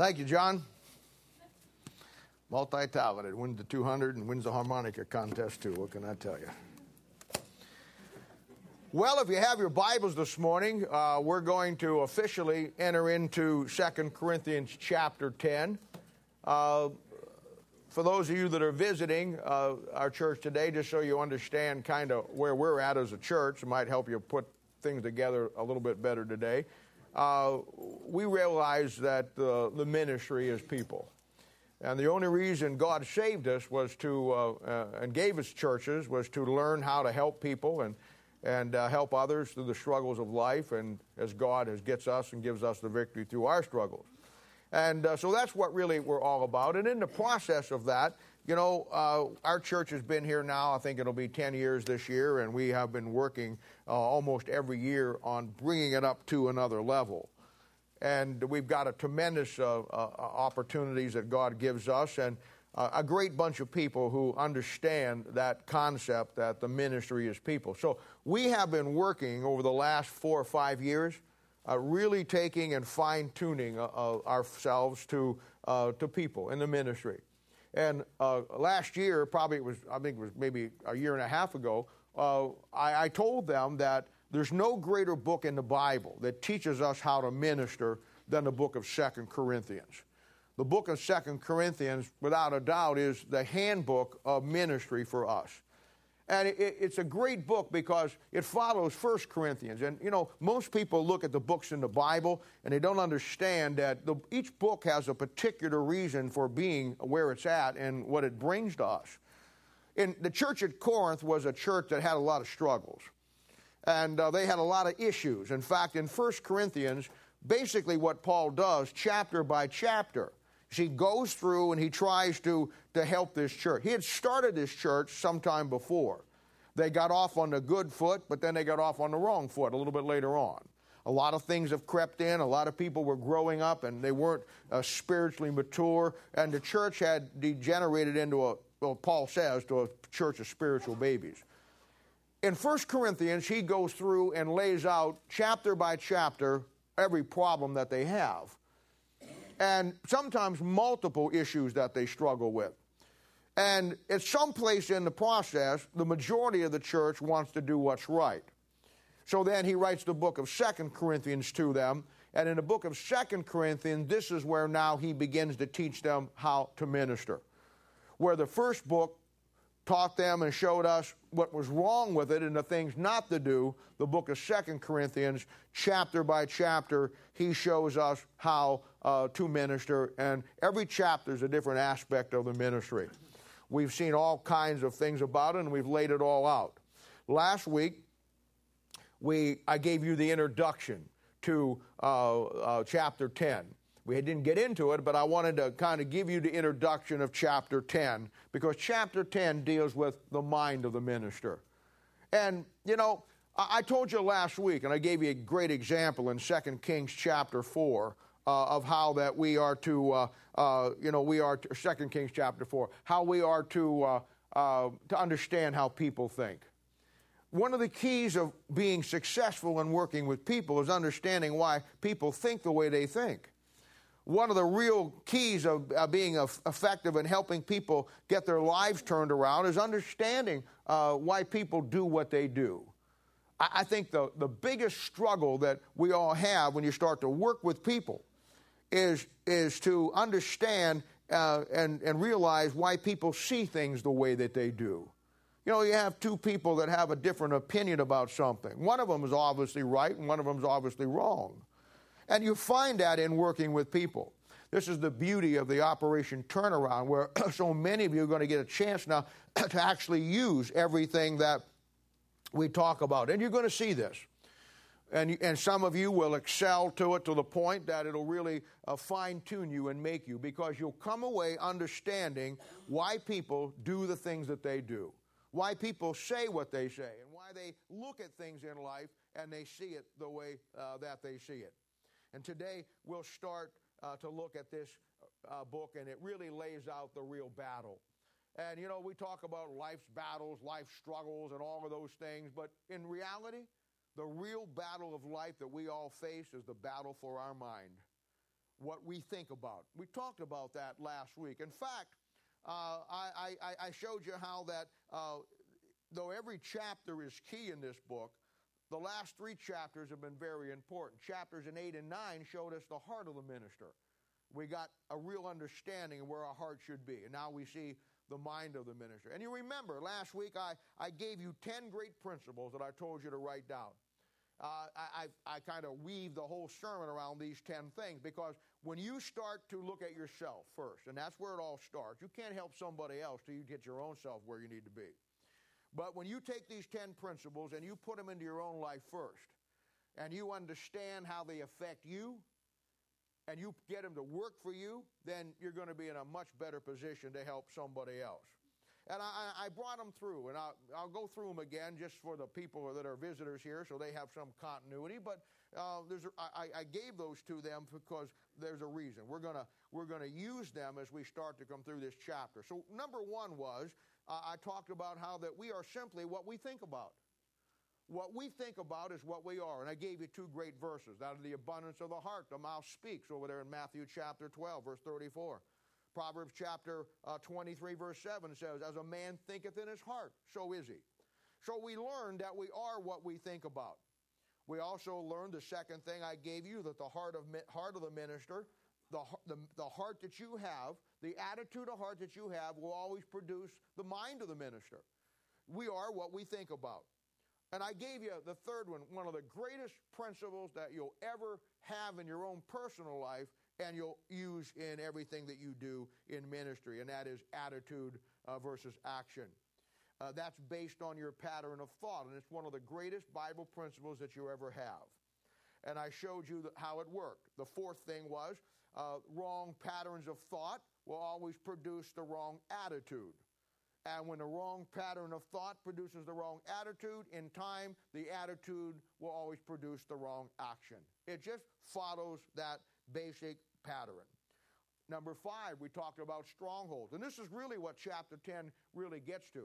Thank you, John. Multi talented, wins the 200 and wins the harmonica contest too. What can I tell you? Well, if you have your Bibles this morning, uh, we're going to officially enter into 2 Corinthians chapter 10. Uh, for those of you that are visiting uh, our church today, just so you understand kind of where we're at as a church, it might help you put things together a little bit better today. Uh, we realize that the, the ministry is people. And the only reason God saved us was to, uh, uh, and gave us churches, was to learn how to help people and, and uh, help others through the struggles of life, and as God has, gets us and gives us the victory through our struggles. And uh, so that's what really we're all about. And in the process of that, you know, uh, our church has been here now, I think it'll be 10 years this year, and we have been working uh, almost every year on bringing it up to another level. And we've got a tremendous uh, uh opportunities that God gives us, and uh, a great bunch of people who understand that concept that the ministry is people. So we have been working over the last four or five years, uh, really taking and fine tuning ourselves to, to people in the ministry. And uh, last year, probably it was, I think it was maybe a year and a half ago, uh, I, I, told them that there's no greater book in the Bible that teaches us how to minister than the book of Second Corinthians. The book of Second Corinthians, without a doubt, is the handbook of ministry for us. And it, it's a great book because it follows First Corinthians. And, you know, most people look at the books in the Bible and they don't understand that the, each book has a particular reason for being where it's at and what it brings to us. And the church at Corinth was a church that had a lot of struggles. And uh, they had a lot of issues. In fact, in First Corinthians, basically what Paul does, chapter by chapter, he goes through and he tries to, to help this church. He had started this church sometime before. They got off on the good foot, but then they got off on the wrong foot a little bit later on. A lot of things have crept in. A lot of people were growing up and they weren't uh, spiritually mature. And the church had degenerated into a, well, Paul says, to a church of spiritual babies. In 1 Corinthians, he goes through and lays out chapter by chapter every problem that they have and sometimes multiple issues that they struggle with. And at some place in the process, the majority of the church wants to do what's right. So then he writes the book of Second Corinthians to them. And in the book of Second Corinthians, this is where now he begins to teach them how to minister. Where the first book taught them and showed us what was wrong with it and the things not to do, the book of Second Corinthians, chapter by chapter, he shows us how uh, to minister, and every chapter is a different aspect of the ministry. We've seen all kinds of things about it, and we've laid it all out. Last week, we, I gave you the introduction to uh, uh, chapter 10. We didn't get into it, but I wanted to kind of give you the introduction of chapter 10 because chapter 10 deals with the mind of the minister. And, you know, I told you last week, and I gave you a great example in 2 Kings chapter 4 uh, of how that we are to, uh, uh, you know, we are, to, 2 Kings chapter 4, how we are to, uh, uh, to understand how people think. One of the keys of being successful in working with people is understanding why people think the way they think one of the real keys of uh, being effective in helping people get their lives turned around is understanding uh, why people do what they do. I, I, think the, the biggest struggle that we all have when you start to work with people is, is to understand uh, and, and realize why people see things the way that they do. You know, you have two people that have a different opinion about something. One of them is obviously right, and one of them is obviously wrong. And you find that in working with people. This is the beauty of the Operation Turnaround, where so many of you are going to get a chance now to actually use everything that we talk about. And you're going to see this. And, and some of you will excel to it to the point that it'll really uh, fine tune you and make you because you'll come away understanding why people do the things that they do, why people say what they say, and why they look at things in life and they see it the way uh, that they see it. And today we'll start uh, to look at this uh, book, and it really lays out the real battle. And you know, we talk about life's battles, life struggles, and all of those things, but in reality, the real battle of life that we all face is the battle for our mind. what we think about. We talked about that last week. In fact, uh, I, I, I, showed you how that uh, though every chapter is key in this book, the last three chapters have been very important. Chapters in 8 and 9 showed us the heart of the minister. We got a real understanding of where our heart should be. And now we see the mind of the minister. And you remember, last week I, I gave you 10 great principles that I told you to write down. Uh, I, I, I kind of weave the whole sermon around these 10 things because when you start to look at yourself first, and that's where it all starts, you can't help somebody else till you get your own self where you need to be. But when you take these 10 principles and you put them into your own life first, and you understand how they affect you, and you get them to work for you, then you're going to be in a much better position to help somebody else. And I, I brought them through, and I'll, I'll, go through them again just for the people that are visitors here so they have some continuity. But uh, there's, I, I, gave those to them because there's a reason. We're going we're gonna use them as we start to come through this chapter. So, number one was uh, I talked about how that we are simply what we think about. What we think about is what we are. And I gave you two great verses. Out of the abundance of the heart, the mouth speaks, over there in Matthew chapter 12, verse 34. Proverbs chapter uh, 23, verse 7 says, As a man thinketh in his heart, so is he. So we learn that we are what we think about. We also learned the second thing I gave you that the heart of, heart of the minister, the, the, the heart that you have, the attitude of heart that you have will always produce the mind of the minister. We are what we think about. And I gave you the third one, one of the greatest principles that you'll ever have in your own personal life and you'll use in everything that you do in ministry, and that is attitude uh, versus action. Uh, that's based on your pattern of thought, and it's one of the greatest Bible principles that you ever have. And I showed you how it worked. The fourth thing was uh, wrong patterns of thought will always produce the wrong attitude. And when the wrong pattern of thought produces the wrong attitude, in time, the attitude will always produce the wrong action. It just follows that basic pattern. Number five, we talked about strongholds. And this is really what chapter 10 really gets to.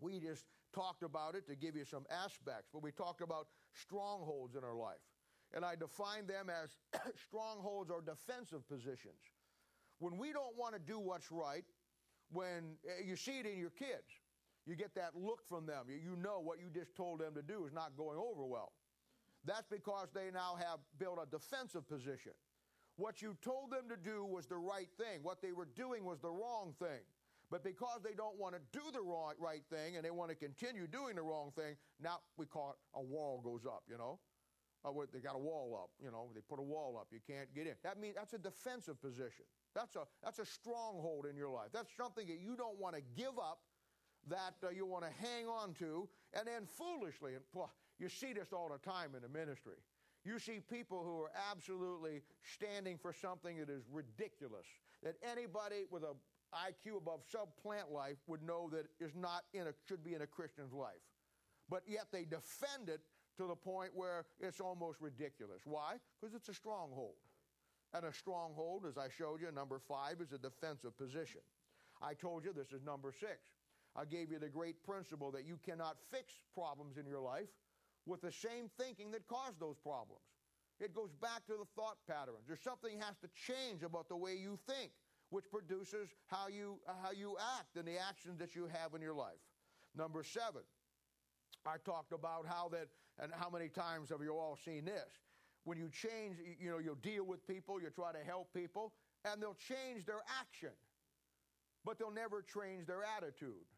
We just talked about it to give you some aspects, but we talked about strongholds in our life. And I define them as strongholds or defensive positions. When we don't want to do what's right, when eh, you see it in your kids. You get that look from them. You know what you just told them to do is not going over well. That's because they now have built a defensive position. What you told them to do was the right thing. What they were doing was the wrong thing. But because they don't want to do the wrong, right thing and they want to continue doing the wrong thing, now we call it a wall goes up, you know. Uh, they got a wall up, you know. They put a wall up. You can't get in. That means that's a defensive position. That's a, that's a stronghold in your life. That's something that you don't want to give up, that uh, you want to hang on to, and then foolishly, and well, you see this all the time in the ministry. You see people who are absolutely standing for something that is ridiculous, that anybody with a IQ above subplant life would know that is not in a, should be in a Christian's life. But yet they defend it to the point where it's almost ridiculous. Why? Because it's a stronghold. And a stronghold, as I showed you, number five is a defensive position. I told you this is number six. I gave you the great principle that you cannot fix problems in your life with the same thinking that caused those problems. It goes back to the thought patterns. There's something has to change about the way you think, which produces how you, how you act and the actions that you have in your life. Number seven, I talked about how that, and how many times have you all seen this? when you change, you know, you'll deal with people, you try to help people, and they'll change their action, but they'll never change their attitude.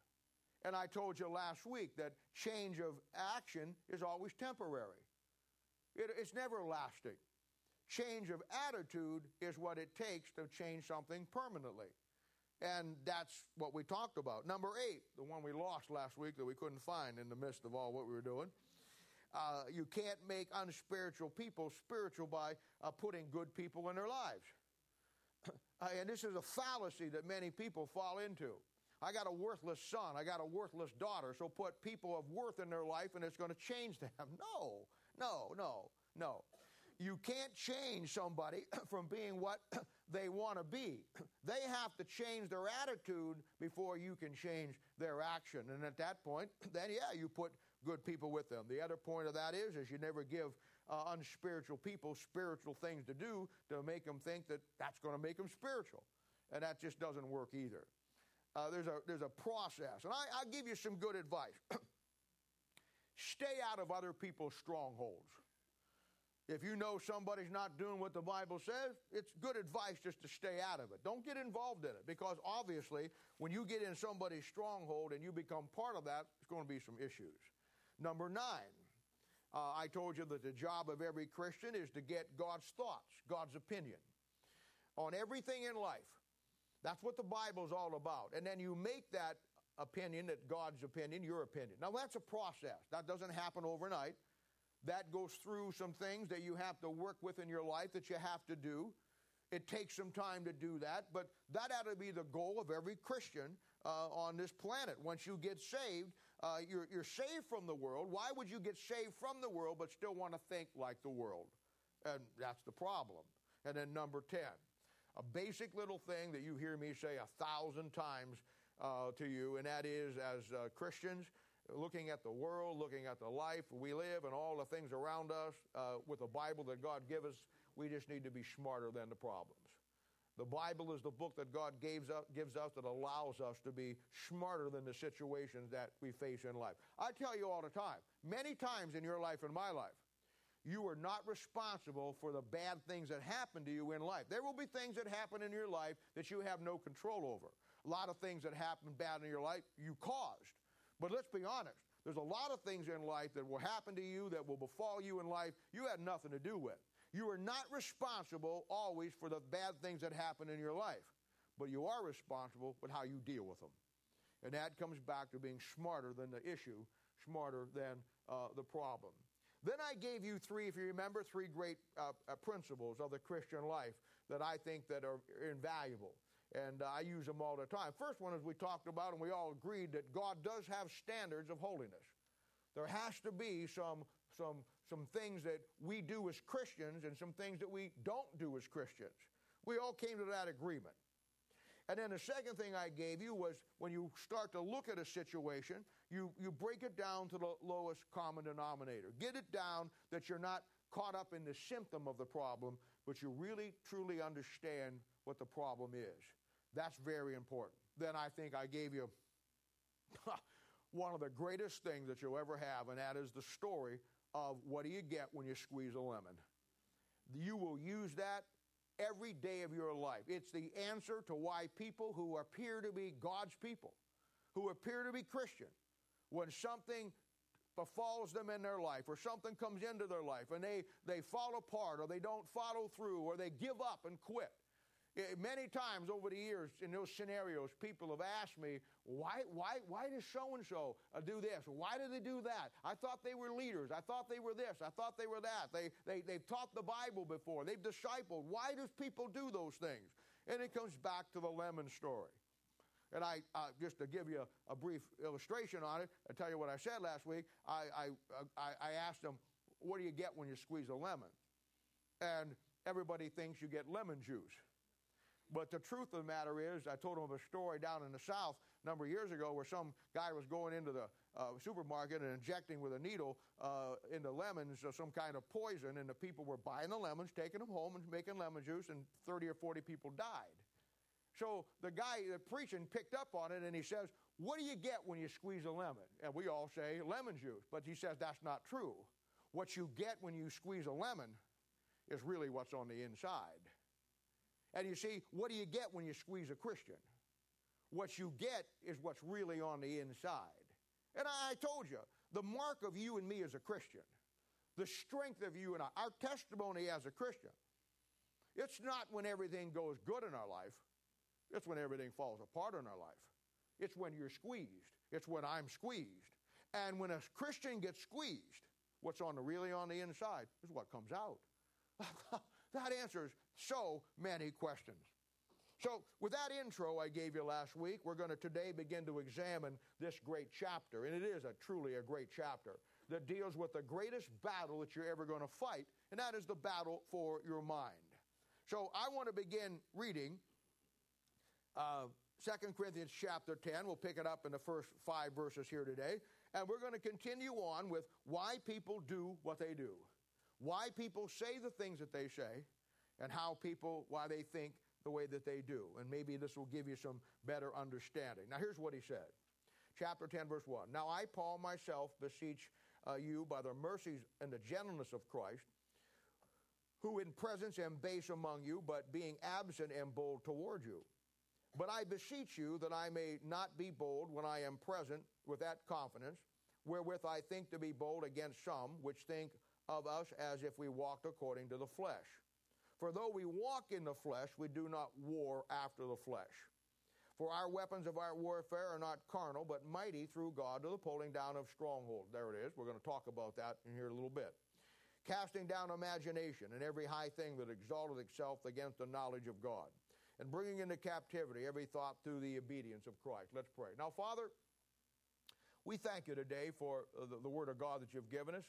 And I told you last week that change of action is always temporary, it, it's never lasting. Change of attitude is what it takes to change something permanently. And that's what we talked about. Number eight, the one we lost last week that we couldn't find in the midst of all what we were doing. Uh, you can't make unspiritual people spiritual by uh, putting good people in their lives. And this is a fallacy that many people fall into. I got a worthless son, I got a worthless daughter, so put people of worth in their life and it's going to change them. No, no, no, no. You can't change somebody from being what they want to be. They have to change their attitude before you can change their action. And at that point, then yeah, you put good people with them. The other point of that is, is you never give uh, unspiritual people spiritual things to do to make them think that that's going to make them spiritual. And that just doesn't work either. Uh, there's, a, there's a process. And I, I'll give you some good advice. Stay out of other people's strongholds. If you know somebody's not doing what the Bible says, it's good advice just to stay out of it. Don't get involved in it because obviously, when you get in somebody's stronghold and you become part of that, there's going to be some issues. Number nine, uh, I told you that the job of every Christian is to get God's thoughts, God's opinion on everything in life. That's what the Bible's all about. And then you make that opinion, that God's opinion, your opinion. Now, that's a process. That doesn't happen overnight. That goes through some things that you have to work with in your life that you have to do. It takes some time to do that, but that ought to be the goal of every Christian uh, on this planet. Once you get saved, uh, you're, you're saved from the world. Why would you get saved from the world but still want to think like the world? And that's the problem. And then number 10, a basic little thing that you hear me say a thousand times uh, to you, and that is as uh, Christians, looking at the world, looking at the life we live, and all the things around us uh, with the Bible that God gives us, we just need to be smarter than the problems. The Bible is the book that God gives us, gives us that allows us to be smarter than the situations that we face in life. I tell you all the time, many times in your life and my life, you are not responsible for the bad things that happen to you in life. There will be things that happen in your life that you have no control over. A lot of things that happen bad in your life you caused. But let's be honest, there's a lot of things in life that will happen to you, that will befall you in life, you had nothing to do with. You are not responsible always for the bad things that happen in your life, but you are responsible with how you deal with them. And that comes back to being smarter than the issue, smarter than uh, the problem. Then I gave you three, if you remember, three great uh, uh, principles of the Christian life that I think that are invaluable and I use them all the time. First one is we talked about, and we all agreed that God does have standards of holiness. There has to be some, some, some things that we do as Christians and some things that we don't do as Christians. We all came to that agreement. And then the second thing I gave you was when you start to look at a situation, you, you break it down to the lowest common denominator. Get it down that you're not caught up in the symptom of the problem, but you really, truly understand what the problem is. That's very important. Then I think I gave you one of the greatest things that you'll ever have, and that is the story of what do you get when you squeeze a lemon. You will use that every day of your life. It's the answer to why people who appear to be God's people, who appear to be Christian, when something befalls them in their life or something comes into their life and they, they fall apart or they don't follow through or they give up and quit, Eh, many times over the years in those scenarios, people have asked me, why, why, why does so and so do this? Why do they do that? I thought they were leaders. I thought they were this. I thought they were that. They, they, they've taught the Bible before. They've discipled. Why do people do those things? And it comes back to the lemon story. And I, uh, just to give you a, a, brief illustration on it, I tell you what I said last week. I, I, uh, I, I asked them, what do you get when you squeeze a lemon? And everybody thinks you get lemon juice. But the truth of the matter is, I told him a story down in the South a number of years ago where some guy was going into the uh, supermarket and injecting with a needle uh, into lemons uh, some kind of poison, and the people were buying the lemons, taking them home, and making lemon juice, and 30 or 40 people died. So the guy the preaching picked up on it, and he says, What do you get when you squeeze a lemon? And we all say lemon juice. But he says that's not true. What you get when you squeeze a lemon is really what's on the inside. And you see, what do you get when you squeeze a Christian? What you get is what's really on the inside. And I told you, the mark of you and me as a Christian, the strength of you and I, our testimony as a Christian, it's not when everything goes good in our life, it's when everything falls apart in our life. It's when you're squeezed. It's when I'm squeezed. And when a Christian gets squeezed, what's on the really on the inside is what comes out. That answers so many questions. So, with that intro I gave you last week, we're going to today begin to examine this great chapter. And it is a truly a great chapter that deals with the greatest battle that you're ever going to fight, and that is the battle for your mind. So, I want to begin reading uh, 2 Corinthians chapter 10. We'll pick it up in the first five verses here today. And we're going to continue on with why people do what they do why people say the things that they say and how people, why they think the way that they do. And maybe this will give you some better understanding. Now, here's what he said. Chapter 10, verse 1. Now I, Paul, myself, beseech uh, you by the mercies and the gentleness of Christ, who in presence am base among you, but being absent am bold toward you. But I beseech you that I may not be bold when I am present with that confidence, wherewith I think to be bold against some which think of us as if we walked according to the flesh. For though we walk in the flesh, we do not war after the flesh. For our weapons of our warfare are not carnal, but mighty through God to the pulling down of strongholds. There it is. We're going to talk about that in here a little bit. Casting down imagination and every high thing that exalteth itself against the knowledge of God, and bringing into captivity every thought through the obedience of Christ. Let's pray. Now, Father, we thank you today for uh, the, the word of God that you've given us.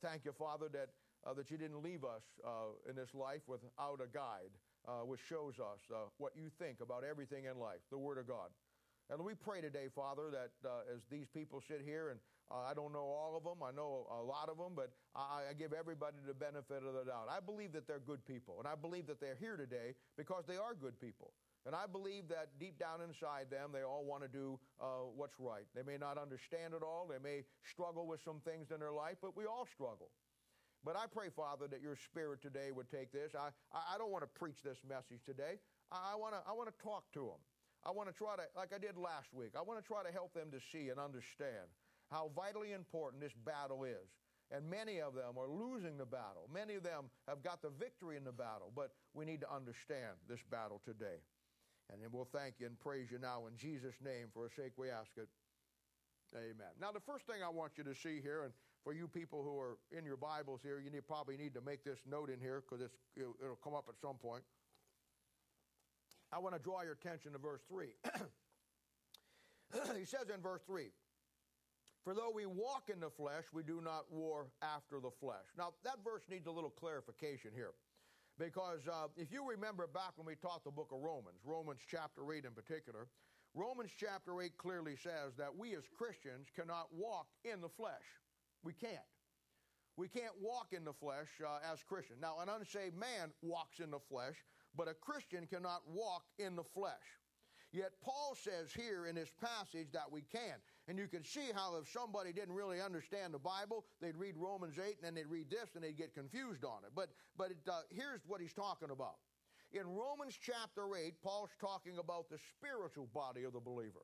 Thank you, Father, that, uh, that you didn't leave us uh, in this life without a guide, uh, which shows us uh, what you think about everything in life, the Word of God. And we pray today, Father, that uh, as these people sit here, and uh, I don't know all of them, I know a lot of them, but I, I give everybody the benefit of the doubt. I believe that they're good people, and I believe that they're here today because they are good people. And I believe that deep down inside them, they all want to do uh, what's right. They may not understand it all. They may struggle with some things in their life, but we all struggle. But I pray, Father, that your spirit today would take this. I, I don't want to preach this message today. I, I want to I want to talk to them. I want to try to, like I did last week, I want to try to help them to see and understand how vitally important this battle is. And many of them are losing the battle. Many of them have got the victory in the battle, but we need to understand this battle today. And we'll thank you and praise you now in Jesus' name. For a sake we ask it. Amen. Now, the first thing I want you to see here, and for you people who are in your Bibles here, you need, probably need to make this note in here because it'll, come up at some point. I want to draw your attention to verse 3. he says in verse 3, For though we walk in the flesh, we do not war after the flesh. Now, that verse needs a little clarification here. Because uh, if you remember back when we taught the book of Romans, Romans chapter 8 in particular, Romans chapter 8 clearly says that we as Christians cannot walk in the flesh. We can't. We can't walk in the flesh uh, as Christians. Now, an unsaved man walks in the flesh, but a Christian cannot walk in the flesh. Yet Paul says here in this passage that we can. And you can see how if somebody didn't really understand the Bible, they'd read Romans 8 and then they'd read this and they'd get confused on it. But, but it, uh, here's what he's talking about. In Romans chapter 8, Paul's talking about the spiritual body of the believer.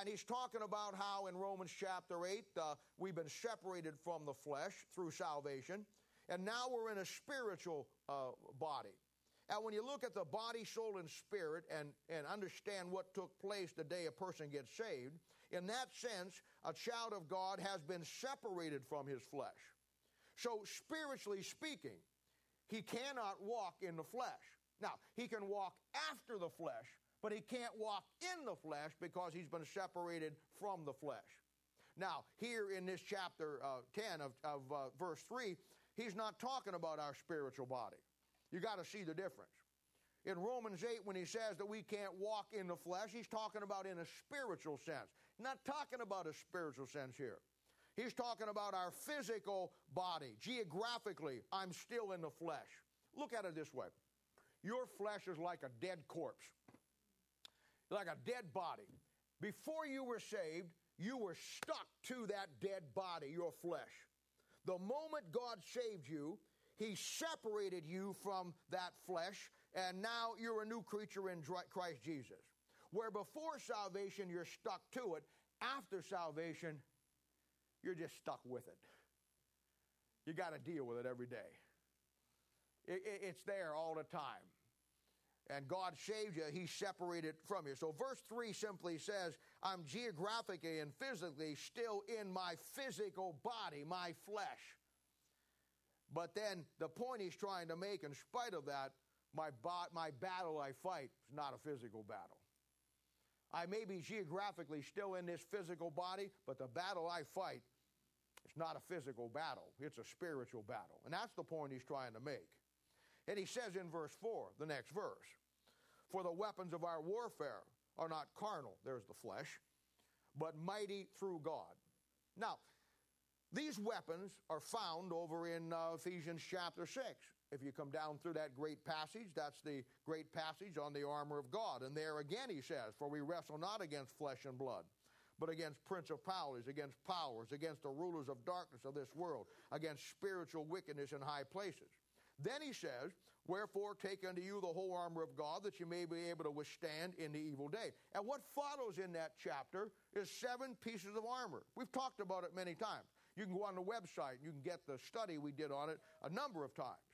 And he's talking about how in Romans chapter 8, uh, we've been separated from the flesh through salvation, and now we're in a spiritual uh, body. And when you look at the body, soul, and spirit and, and understand what took place the day a person gets saved, in that sense, a child of God has been separated from his flesh. So, spiritually speaking, he cannot walk in the flesh. Now, he can walk after the flesh, but he can't walk in the flesh because he's been separated from the flesh. Now, here in this chapter uh, 10 of, of uh, verse 3, he's not talking about our spiritual body. You got to see the difference. In Romans 8, when he says that we can't walk in the flesh, he's talking about in a spiritual sense. not talking about a spiritual sense here. He's talking about our physical body. Geographically, I'm still in the flesh. Look at it this way your flesh is like a dead corpse, like a dead body. Before you were saved, you were stuck to that dead body, your flesh. The moment God saved you, he separated you from that flesh, and now you're a new creature in Christ Jesus. Where before salvation you're stuck to it, after salvation you're just stuck with it. You got to deal with it every day. It, it, it's there all the time. And God saved you, He separated from you. So, verse 3 simply says, I'm geographically and physically still in my physical body, my flesh. But then the point he's trying to make, in spite of that, my, bo- my battle I fight is not a physical battle. I may be geographically still in this physical body, but the battle I fight is not a physical battle. It's a spiritual battle. And that's the point he's trying to make. And he says in verse 4, the next verse, For the weapons of our warfare are not carnal, there's the flesh, but mighty through God. Now, These weapons are found over in uh, Ephesians chapter 6. If you come down through that great passage, that's the great passage on the armor of God. And there again he says, For we wrestle not against flesh and blood, but against principalities, against powers, against the rulers of darkness of this world, against spiritual wickedness in high places. Then he says, Wherefore take unto you the whole armor of God, that you may be able to withstand in the evil day. And what follows in that chapter is seven pieces of armor. We've talked about it many times. You can go on the website and you can get the study we did on it a number of times.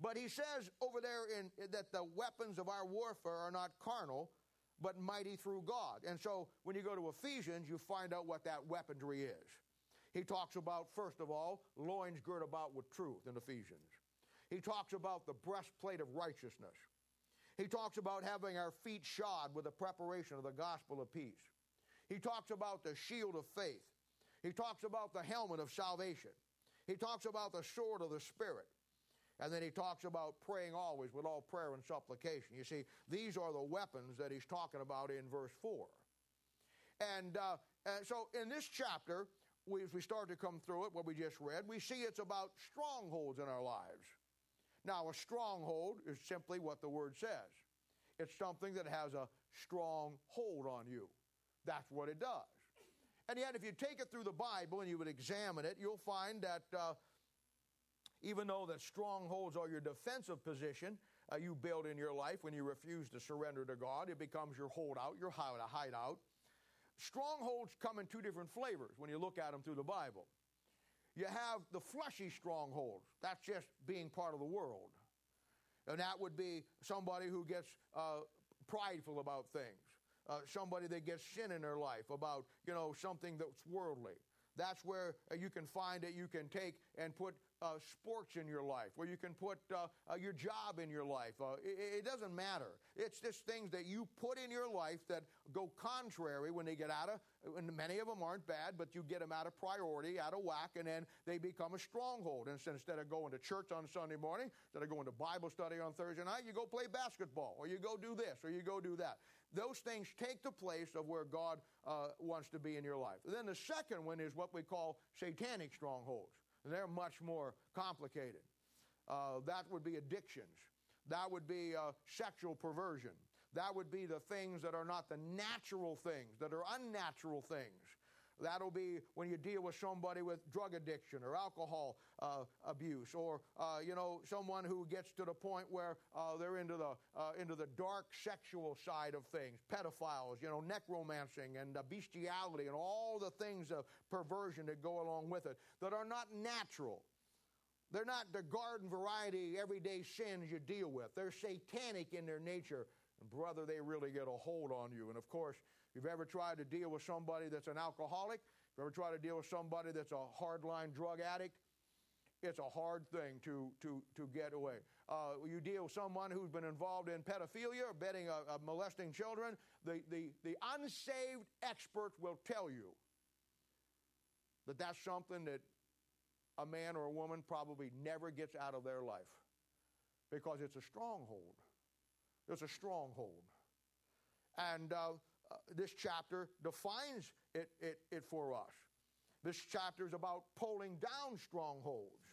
But he says over there in, that the weapons of our warfare are not carnal, but mighty through God. And so when you go to Ephesians, you find out what that weaponry is. He talks about, first of all, loins girt about with truth in Ephesians. He talks about the breastplate of righteousness. He talks about having our feet shod with the preparation of the gospel of peace. He talks about the shield of faith. He talks about the helmet of salvation. He talks about the sword of the Spirit. And then he talks about praying always with all prayer and supplication. You see, these are the weapons that he's talking about in verse 4. And, uh, and so in this chapter, we, as we start to come through it, what we just read, we see it's about strongholds in our lives. Now, a stronghold is simply what the word says it's something that has a strong hold on you. That's what it does. And yet, if you take it through the Bible and you would examine it, you'll find that uh, even though that strongholds are your defensive position, uh, you build in your life when you refuse to surrender to God, it becomes your holdout, your hideout. Strongholds come in two different flavors when you look at them through the Bible. You have the fleshy strongholds, that's just being part of the world. And that would be somebody who gets uh, prideful about things uh, somebody that gets sin in their life, about, you know, something that's worldly. That's where uh, you can find that you can take and put uh, sports in your life, where you can put uh, uh, your job in your life. Uh, it, it, doesn't matter. It's just things that you put in your life that go contrary when they get out of, and many of them aren't bad, but you get them out of priority, out of whack, and then they become a stronghold. And instead of going to church on Sunday morning, instead of going to Bible study on Thursday night, you go play basketball, or you go do this, or you go do that. Those things take the place of where God uh, wants to be in your life. Then the second one is what we call satanic strongholds. They're much more complicated. Uh, that would be addictions. That would be uh, sexual perversion. That would be the things that are not the natural things, that are unnatural things. That'll be when you deal with somebody with drug addiction or alcohol uh, abuse, or uh, you know someone who gets to the point where uh, they're into the uh, into the dark sexual side of things, pedophiles, you know, necromancing and bestiality and all the things of perversion that go along with it that are not natural. They're not the garden variety everyday sins you deal with. They're satanic in their nature. And brother, they really get a hold on you. And of course, you've ever tried to deal with somebody that's an alcoholic, if you've ever tried to deal with somebody that's a hardline drug addict, it's a hard thing to, to, to get away. Uh, you deal with someone who's been involved in pedophilia or betting, uh, uh, molesting children, the, the, the unsaved experts will tell you that that's something that a man or a woman probably never gets out of their life because it's a stronghold. It's a stronghold. And uh, uh, this chapter defines it, it, it for us. This chapter is about pulling down strongholds.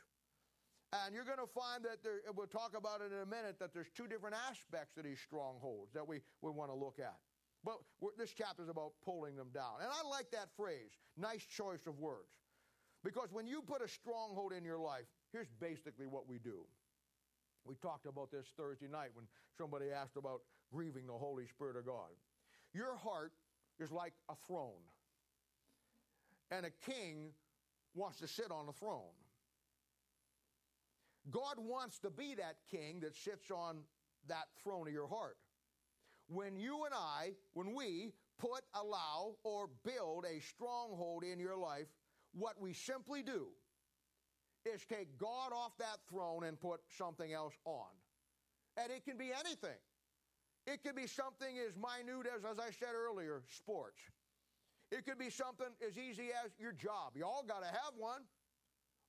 And you're going to find that there, we'll talk about it in a minute, that there's two different aspects of these strongholds that we, we want to look at. But this chapter is about pulling them down. And I like that phrase, nice choice of words. Because when you put a stronghold in your life, here's basically what we do. We talked about this Thursday night when somebody asked about grieving the Holy Spirit of God. Your heart is like a throne, and a king wants to sit on a throne. God wants to be that king that sits on that throne of your heart. When you and I, when we put, allow, or build a stronghold in your life, what we simply do is take God off that throne and put something else on. And it can be anything. It could be something as minute as, as I said earlier, sports. It could be something as easy as your job. You all got to have one.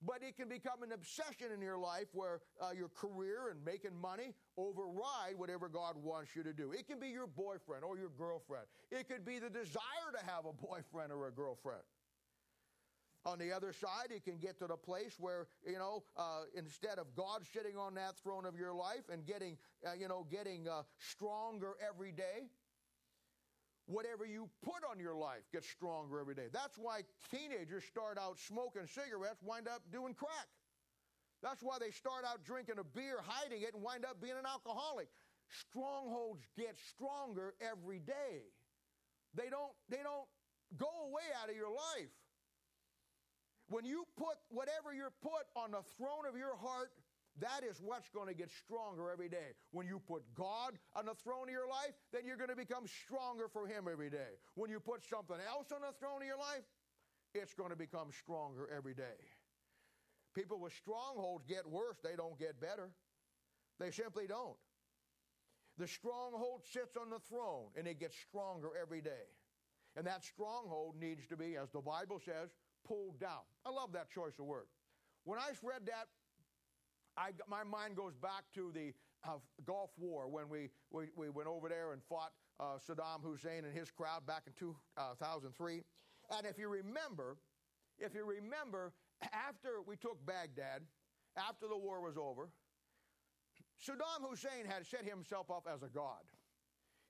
But it can become an obsession in your life where uh, your career and making money override whatever God wants you to do. It can be your boyfriend or your girlfriend. It could be the desire to have a boyfriend or a girlfriend. On the other side, he can get to the place where, you know, uh, instead of God sitting on that throne of your life and getting, uh, you know, getting uh, stronger every day, whatever you put on your life gets stronger every day. That's why teenagers start out smoking cigarettes, wind up doing crack. That's why they start out drinking a beer, hiding it, and wind up being an alcoholic. Strongholds get stronger every day. They don't, they don't go away out of your life. When you put whatever you're put on the throne of your heart, that is what's going to get stronger every day. When you put God on the throne of your life, then you're going to become stronger for Him every day. When you put something else on the throne of your life, it's going to become stronger every day. People with strongholds get worse, they don't get better. They simply don't. The stronghold sits on the throne and it gets stronger every day. And that stronghold needs to be, as the Bible says, pulled down. I love that choice of word. When I read that, I, my mind goes back to the uh, Gulf War when we, we, we, went over there and fought uh, Saddam Hussein and his crowd back in 2003. And if you remember, if you remember, after we took Baghdad, after the war was over, Saddam Hussein had set himself up as a god.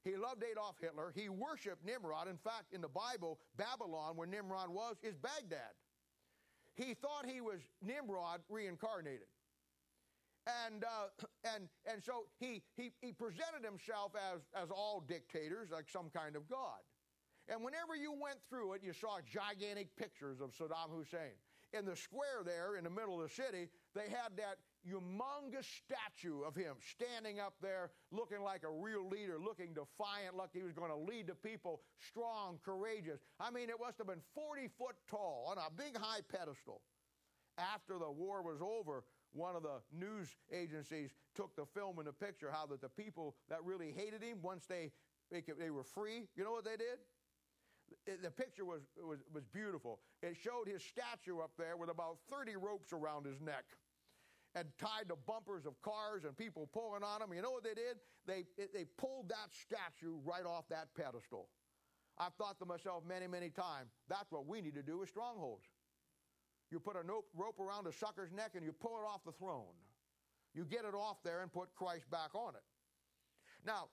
He loved Adolf Hitler. He worshiped Nimrod. In fact, in the Bible, Babylon, where Nimrod was, is Baghdad. He thought he was Nimrod reincarnated. And, uh, and, and so he, he, he presented himself as, as all dictators, like some kind of god. And whenever you went through it, you saw gigantic pictures of Saddam Hussein. In the square there in the middle of the city, they had that humongous statue of him standing up there looking like a real leader, looking defiant, like he was going to lead the people, strong, courageous. I mean, it must have been 40 foot tall on a big high pedestal. After the war was over, one of the news agencies took the film and the picture how that the people that really hated him, once they, they, were free, you know what they did? the picture was, was, was beautiful. It showed his statue up there with about 30 ropes around his neck and tied to bumpers of cars and people pulling on them. You know what they did? They, they pulled that statue right off that pedestal. I've thought to myself many, many times, that's what we need to do with strongholds. You put a rope around a sucker's neck and you pull it off the throne. You get it off there and put Christ back on it. Now,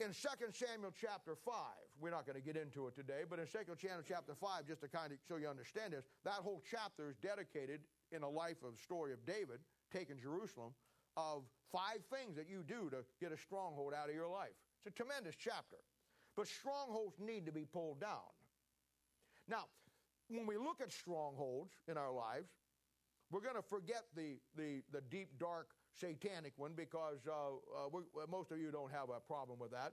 in 2 Samuel chapter 5, we're not going to get into it today, but in 2 Samuel chapter 5, just to kind of so you understand this, that whole chapter is dedicated in a life of story of David taking Jerusalem of five things that you do to get a stronghold out of your life. It's a tremendous chapter. But strongholds need to be pulled down. Now, when we look at strongholds in our lives, we're going to forget the, the, the deep, dark, satanic one because uh, uh, most of you don't have a problem with that.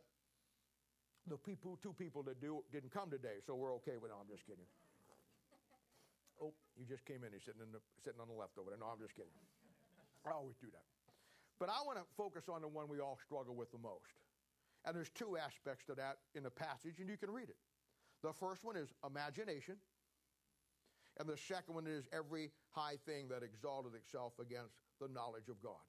The people, two people that do didn't come today, so we're okay with it. No, I'm just kidding. Oh, you just came in. He's sitting, in the, sitting on the left over there. No, I'm just kidding. I always do that. But I want to focus on the one we all struggle with the most. And there's two aspects to that in the passage, and you can read it. The first one is imagination, and the second one is every high thing that exalted itself against the knowledge of God.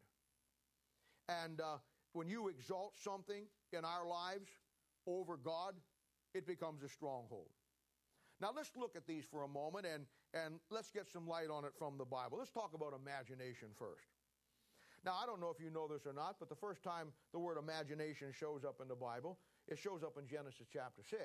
And uh, when you exalt something in our lives over God, it becomes a stronghold. Now let's look at these for a moment and, and let's get some light on it from the Bible. Let's talk about imagination first. Now, I don't know if you know this or not, but the first time the word imagination shows up in the Bible, it shows up in Genesis chapter 6.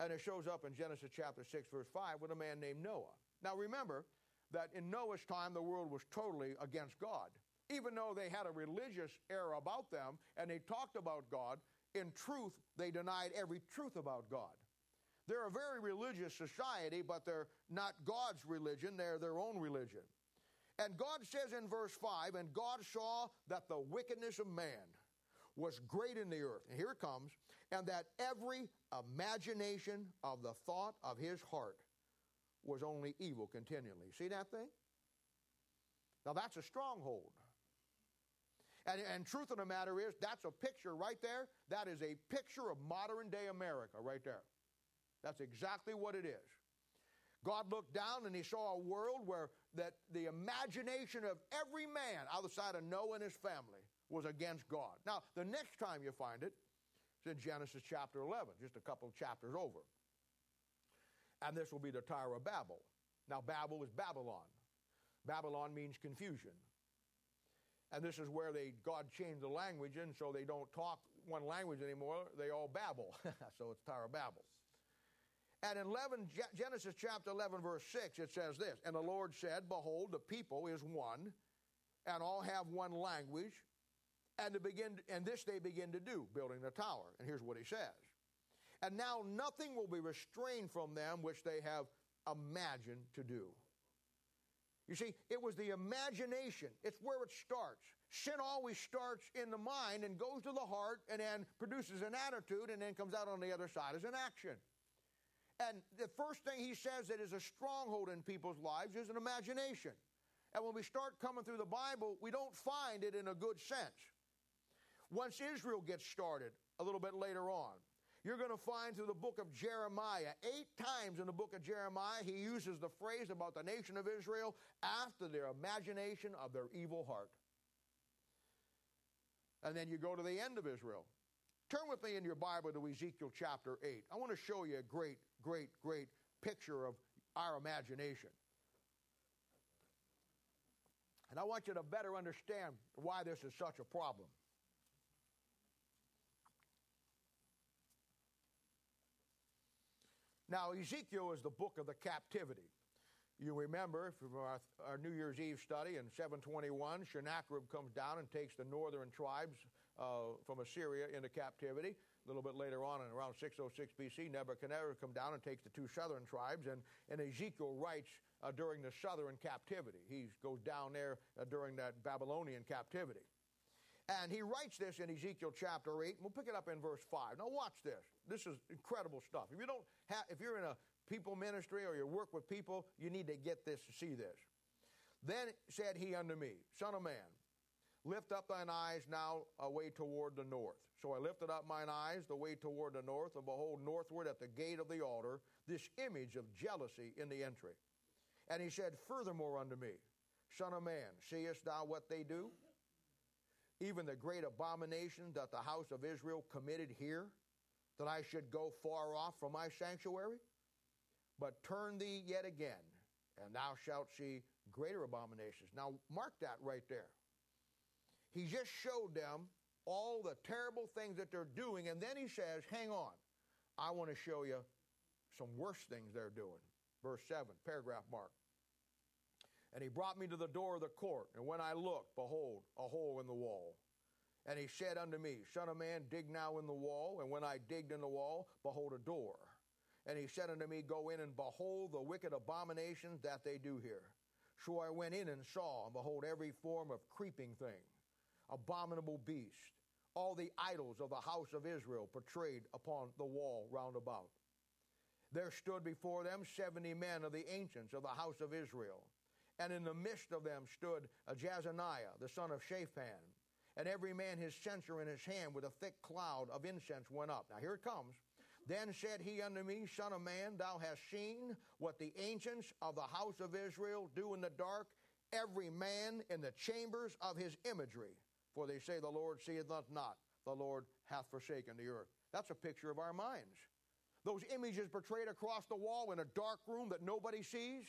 And it shows up in Genesis chapter 6, verse 5, with a man named Noah. Now, remember that in Noah's time, the world was totally against God. Even though they had a religious air about them and they talked about God, in truth, they denied every truth about God. They're a very religious society, but they're not God's religion, they're their own religion. And God says in verse 5 And God saw that the wickedness of man was great in the earth. And here it comes. And that every imagination of the thought of his heart was only evil continually. See that thing? Now that's a stronghold. And, and truth of the matter is, that's a picture right there. That is a picture of modern day America right there. That's exactly what it is. God looked down and he saw a world where that the imagination of every man outside of Noah and his family was against God. Now, the next time you find it, it is in Genesis chapter 11, just a couple of chapters over. And this will be the Tower of Babel. Now, Babel is Babylon. Babylon means confusion. And this is where they God changed the language, and so they don't talk one language anymore. They all babble. so it's Tower of Babel. And in 11, Genesis chapter 11, verse 6, it says this And the Lord said, Behold, the people is one, and all have one language, and, to begin, and this they begin to do, building the tower. And here's what he says And now nothing will be restrained from them which they have imagined to do. You see, it was the imagination. It's where it starts. Sin always starts in the mind and goes to the heart and then produces an attitude and then comes out on the other side as an action. And the first thing he says that is a stronghold in people's lives is an imagination. And when we start coming through the Bible, we don't find it in a good sense. Once Israel gets started, a little bit later on, you're going to find through the book of Jeremiah, eight times in the book of Jeremiah, he uses the phrase about the nation of Israel after their imagination of their evil heart. And then you go to the end of Israel. Turn with me in your Bible to Ezekiel chapter 8. I want to show you a great, great, great picture of our imagination. And I want you to better understand why this is such a problem. Now, Ezekiel is the book of the captivity. You remember from our, our, New Year's Eve study in 721, Sennacherib comes down and takes the northern tribes uh, from Assyria into captivity. A little bit later on, in around 606 BC, Nebuchadnezzar comes down and takes the two southern tribes, and, and Ezekiel writes uh, during the southern captivity. He goes down there uh, during that Babylonian captivity. And he writes this in Ezekiel chapter 8, and we'll pick it up in verse 5. Now watch this. This is incredible stuff. If you don't have, if you're in a people ministry or you work with people, you need to get this to see this. Then said he unto me, Son of man, lift up thine eyes now away toward the north. So I lifted up mine eyes the way toward the north, and behold, northward at the gate of the altar, this image of jealousy in the entry. And he said, Furthermore unto me, Son of man, seest thou what they do? even the great abomination that the house of Israel committed here, that I should go far off from my sanctuary? But turn thee yet again, and thou shalt see greater abominations. Now, mark that right there. He just showed them all the terrible things that they're doing, and then he says, Hang on, I want to show you some worse things they're doing. Verse 7, paragraph mark. And he brought me to the door of the court. And when I looked, behold, a hole in the wall. And he said unto me, Son of man, dig now in the wall. And when I digged in the wall, behold, a door. And he said unto me, Go in and behold the wicked abominations that they do here. So I went in and saw, and behold, every form of creeping thing, abominable beast, all the idols of the house of Israel portrayed upon the wall round about. There stood before them seventy men of the ancients of the house of Israel and in the midst of them stood Jaazaniah, the son of Shaphan. And every man his censer in his hand with a thick cloud of incense went up. Now here it comes. Then said he unto me, Son of man, thou hast seen what the ancients of the house of Israel do in the dark, every man in the chambers of his imagery. For they say, The Lord seeth us not, the Lord hath forsaken the earth. That's a picture of our minds. Those images portrayed across the wall in a dark room that nobody sees,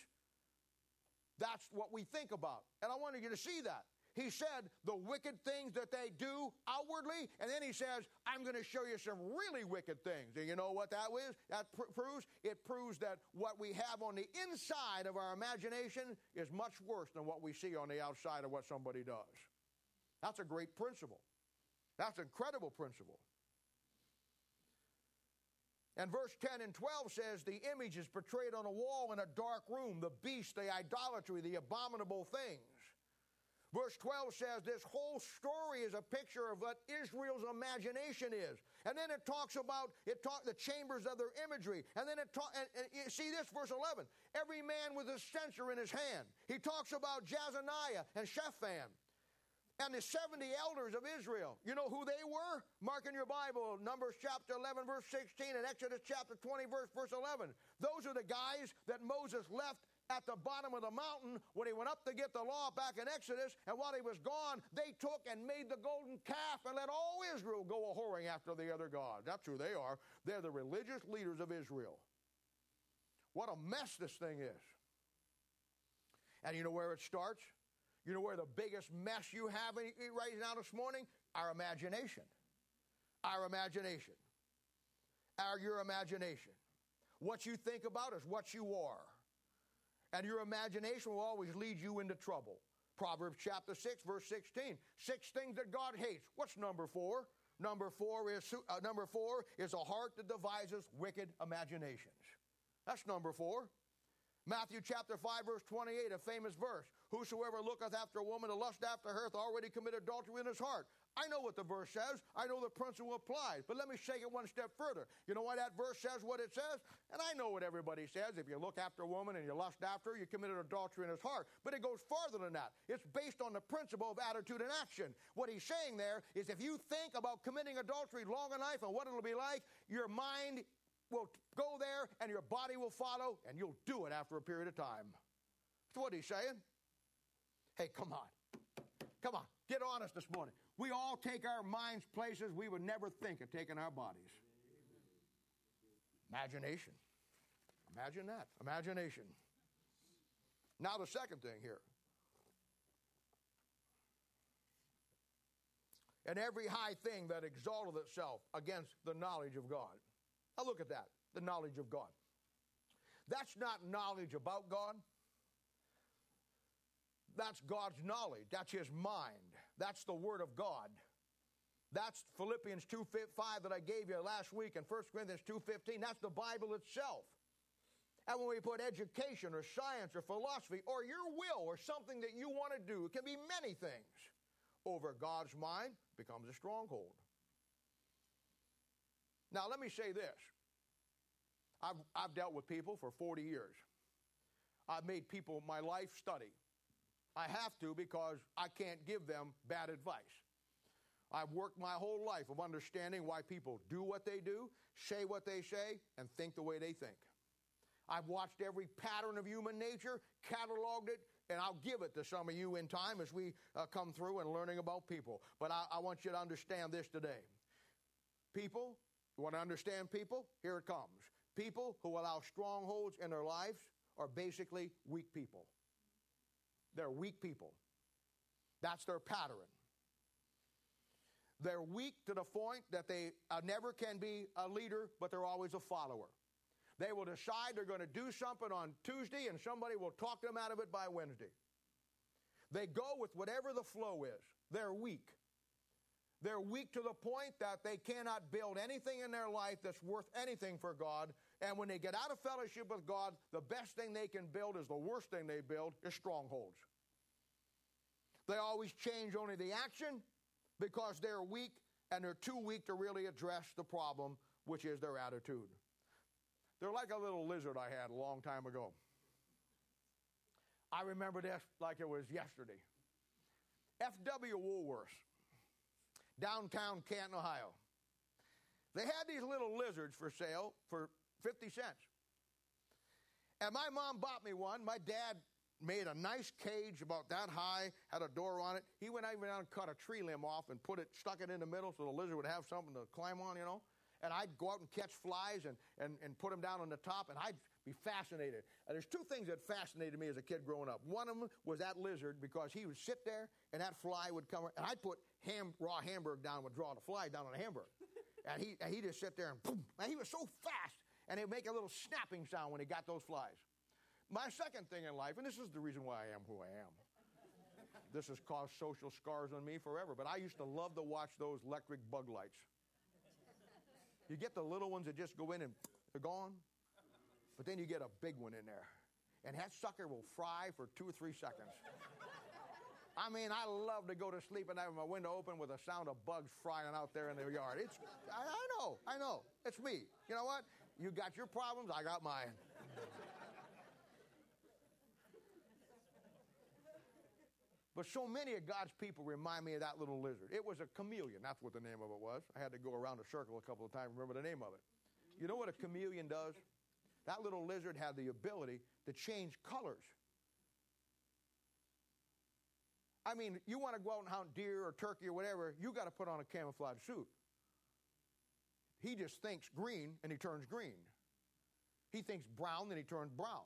that's what we think about. And I wanted you to see that. He said the wicked things that they do outwardly, and then he says, I'm going to show you some really wicked things. And you know what that is? That pr- proves? It proves that what we have on the inside of our imagination is much worse than what we see on the outside of what somebody does. That's a great principle. That's an incredible principle. And verse 10 and 12 says, The image is portrayed on a wall in a dark room, the beast, the idolatry, the abominable things. Verse 12 says this whole story is a picture of what Israel's imagination is. And then it talks about it talk, the chambers of their imagery. And then it talks, and, and see this, verse 11. Every man with a censer in his hand. He talks about Jaazaniah and Shaphan and the 70 elders of Israel. You know who they were? Mark in your Bible, Numbers chapter 11, verse 16, and Exodus chapter 20, verse, verse 11. Those are the guys that Moses left at the bottom of the mountain when he went up to get the law back in Exodus, and while he was gone, they took and made the golden calf and let all Israel go a whoring after the other gods. That's who they are. They're the religious leaders of Israel. What a mess this thing is. And you know where it starts? You know where the biggest mess you have right now this morning? Our imagination. Our imagination. Our your imagination. What you think about is what you are. And your imagination will always lead you into trouble. Proverbs chapter 6, verse 16. Six things that God hates. What's number four? Number four is uh, number four is a heart that devises wicked imaginations. That's number four. Matthew chapter 5, verse 28, a famous verse. Whosoever looketh after a woman to lust after her hath already committed adultery in his heart. I know what the verse says. I know the principle applies. But let me take it one step further. You know why that verse says what it says? And I know what everybody says. If you look after a woman and you lust after her, you committed adultery in his heart. But it goes farther than that. It's based on the principle of attitude and action. What he's saying there is if you think about committing adultery long enough and what it'll be like, your mind will go there and your body will follow, and you'll do it after a period of time. That's what he's saying. Hey, come on. Come on. Get honest this morning. We all take our minds places we would never think of taking our bodies. Imagination. Imagine that. Imagination. Now, the second thing here. And every high thing that exalteth itself against the knowledge of God. Now look at that the knowledge of God. That's not knowledge about God. That's God's knowledge. That's His mind. That's the Word of God. That's Philippians 2 5 that I gave you last week and 1 Corinthians 2.15. That's the Bible itself. And when we put education or science or philosophy or your will or something that you want to do, it can be many things, over God's mind becomes a stronghold. Now, let me say this I've, I've dealt with people for 40 years. I've made people my life study. I have to because I can't give them bad advice. I've worked my whole life of understanding why people do what they do, say what they say, and think the way they think. I've watched every pattern of human nature, cataloged it, and I'll give it to some of you in time as we uh, come through and learning about people. But I, I want you to understand this today. People you want to understand people? Here it comes. People who allow strongholds in their lives are basically weak people. They're weak people. That's their pattern. They're weak to the point that they uh, never can be a leader, but they're always a follower. They will decide they're going to do something on Tuesday, and somebody will talk them out of it by Wednesday. They go with whatever the flow is. They're weak. They're weak to the point that they cannot build anything in their life that's worth anything for God. And when they get out of fellowship with God, the best thing they can build is the worst thing they build is strongholds. They always change only the action because they're weak and they're too weak to really address the problem, which is their attitude. They're like a little lizard I had a long time ago. I remember this like it was yesterday. F.W. Woolworths downtown Canton, Ohio. They had these little lizards for sale for 50 cents. And my mom bought me one. My dad made a nice cage about that high, had a door on it. He went even down and cut a tree limb off and put it, stuck it in the middle so the lizard would have something to climb on, you know. And I'd go out and catch flies and, and, and put them down on the top, and I'd be fascinated. And there's two things that fascinated me as a kid growing up. One of them was that lizard because he would sit there and that fly would come, and I'd put ham, raw hamburger down would draw the fly down on the hamburger. and he, and he'd just sit there and boom. And he was so fast, and he'd make a little snapping sound when he got those flies. My second thing in life, and this is the reason why I am who I am. this has caused social scars on me forever, but I used to love to watch those electric bug lights. You get the little ones that just go in and they're gone. But then you get a big one in there. And that sucker will fry for two or three seconds. I mean, I love to go to sleep and have my window open with the sound of bugs frying out there in the yard. It's, I, I know, I know. It's me. You know what? You got your problems, I got mine. But so many of God's people remind me of that little lizard. It was a chameleon. That's what the name of it was. I had to go around a circle a couple of times remember the name of it. You know what a chameleon does? That little lizard had the ability to change colors. I mean, you want to go out and hunt deer or turkey or whatever, you got to put on a camouflage suit. He just thinks green and he turns green. He thinks brown, and he turns brown.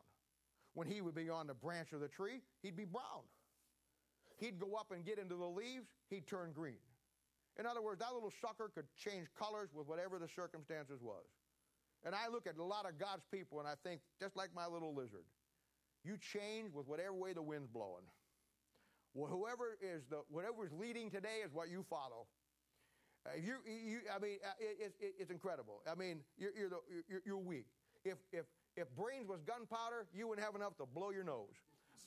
When he would be on the branch of the tree, he'd be brown. He'd go up and get into the leaves, he'd turn green. In other words, that little sucker could change colors with whatever the circumstances was. And I look at a lot of God's people and I think, just like my little lizard, you change with whatever way the wind's blowing. Well, whoever is the whatever is leading today is what you follow. Uh, if you, you, I mean, uh, it, it, it's incredible. I mean, you're, you're, the, you're, you're, weak. If, if, if brains was gunpowder, you wouldn't have enough to blow your nose.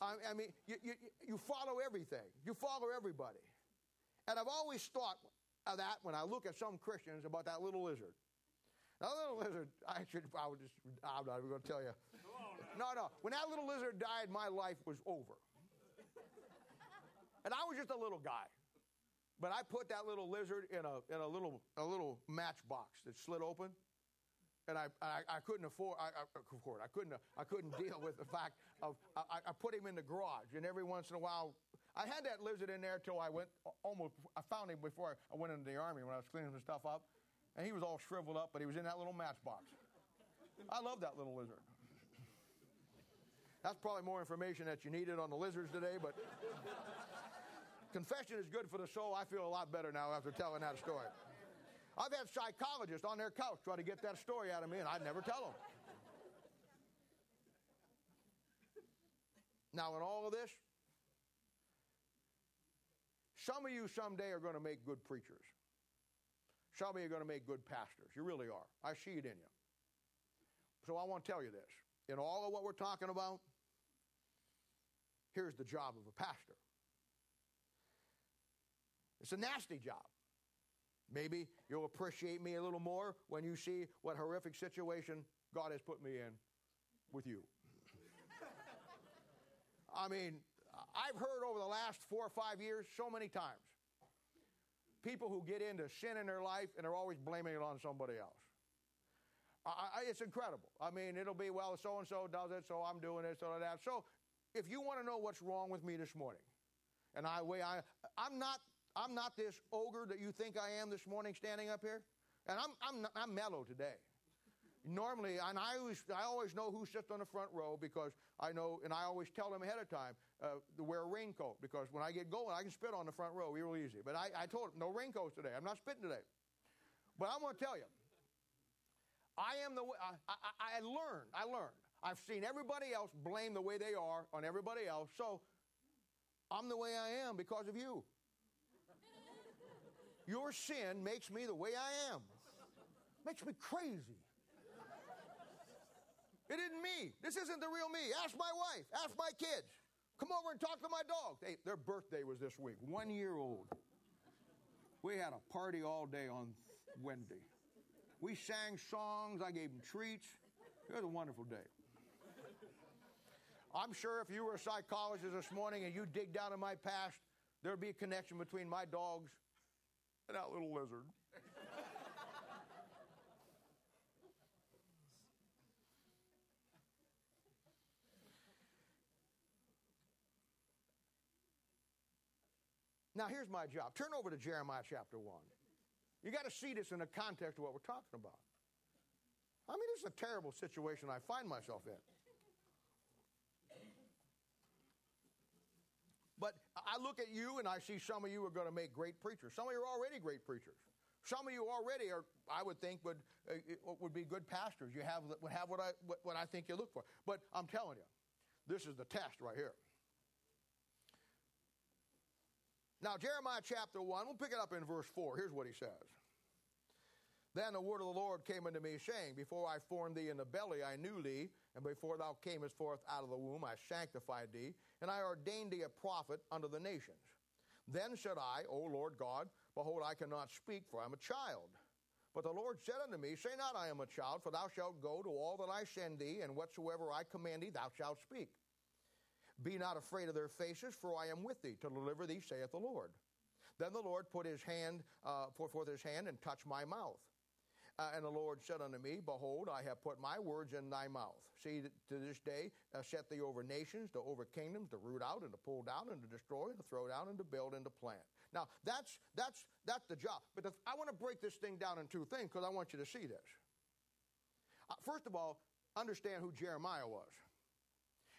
I, I mean, you, you, you follow everything. You follow everybody. And I've always thought of that when I look at some Christians about that little lizard. That little lizard, I should, I would just, I'm not even going to tell you. No, no. When that little lizard died, my life was over. And I was just a little guy. But I put that little lizard in a, in a, little, a little matchbox that slid open. And I, I, I couldn't afford, I, I, afford, I couldn't, I couldn't deal with the fact of, I, I put him in the garage. And every once in a while, I had that lizard in there till I went almost, I found him before I went into the army when I was cleaning some stuff up. And he was all shriveled up, but he was in that little matchbox. I love that little lizard. That's probably more information that you needed on the lizards today, but confession is good for the soul. I feel a lot better now after telling that story. I've had psychologists on their couch try to get that story out of me, and I'd never tell them. Now, in all of this, some of you someday are going to make good preachers. Some of you are going to make good pastors. You really are. I see it in you. So I want to tell you this. In all of what we're talking about, here's the job of a pastor. It's a nasty job. Maybe you'll appreciate me a little more when you see what horrific situation God has put me in with you. I mean, I've heard over the last four or five years so many times people who get into sin in their life and are always blaming it on somebody else. I, I, it's incredible. I mean, it'll be, well, so and so does it, so I'm doing it, so that. So if you want to know what's wrong with me this morning, and I way I I'm not I'm not this ogre that you think I am this morning standing up here, and I'm I'm I'm mellow today. Normally, and I always I always know who sits on the front row because I know, and I always tell them ahead of time uh, to wear a raincoat because when I get going, I can spit on the front row real easy. But I, I told them no raincoats today. I'm not spitting today. But I'm going to tell you, I am the way I, I, I learned. I learned. I've seen everybody else blame the way they are on everybody else. So I'm the way I am because of you. Your sin makes me the way I am. Makes me crazy. It isn't me. This isn't the real me. Ask my wife. Ask my kids. Come over and talk to my dog. Hey, their birthday was this week, one year old. We had a party all day on Wednesday. We sang songs. I gave them treats. It was a wonderful day. I'm sure if you were a psychologist this morning and you dig down in my past, there'd be a connection between my dogs and that little lizard. now, here's my job. Turn over to Jeremiah chapter 1. You got to see this in the context of what we're talking about. I mean, this is a terrible situation I find myself in. But I look at you and I see some of you are going to make great preachers. Some of you are already great preachers. Some of you already are, I would think, would, uh, would be good pastors. You have, would have what I, what, what I think you look for. But I'm telling you, this is the test right here. Now, Jeremiah chapter 1, we'll pick it up in verse 4. Here's what he says. Then the word of the Lord came unto me, saying, Before I formed thee in the belly, I knew thee, and before thou camest forth out of the womb, I sanctified thee, and I ordained thee a prophet unto the nations. Then said I, O Lord God, Behold, I cannot speak, for I am a child. But the Lord said unto me, Say not, I am a child, for thou shalt go to all that I send thee, and whatsoever I command thee, thou shalt speak. Be not afraid of their faces, for I am with thee to deliver thee, saith the Lord. Then the Lord put his hand, uh, put forth his hand and touched my mouth. Uh, and the Lord said unto me, Behold, I have put my words in thy mouth. See, to this day, uh, set thee over nations, to over kingdoms, to root out and to pull down and to destroy, and to throw down and to build and to plant. Now, that's, that's, that's the job. But the, I want to break this thing down in two things because I want you to see this. Uh, first of all, understand who Jeremiah was.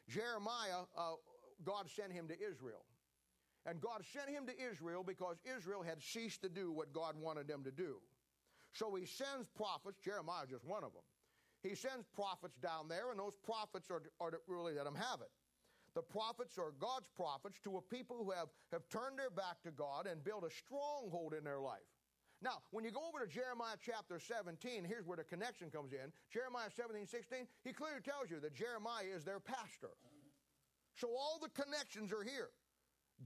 Jeremiah, uh, God sent him to Israel. And God sent him to Israel because Israel had ceased to do what God wanted them to do. So he sends prophets, Jeremiah is just one of them. He sends prophets down there, and those prophets are, are to really let him have it. The prophets are God's prophets to a people who have, have turned their back to God and built a stronghold in their life. Now, when you go over to Jeremiah chapter 17, here's where the connection comes in. Jeremiah 17, 16, he clearly tells you that Jeremiah is their pastor. So all the connections are here.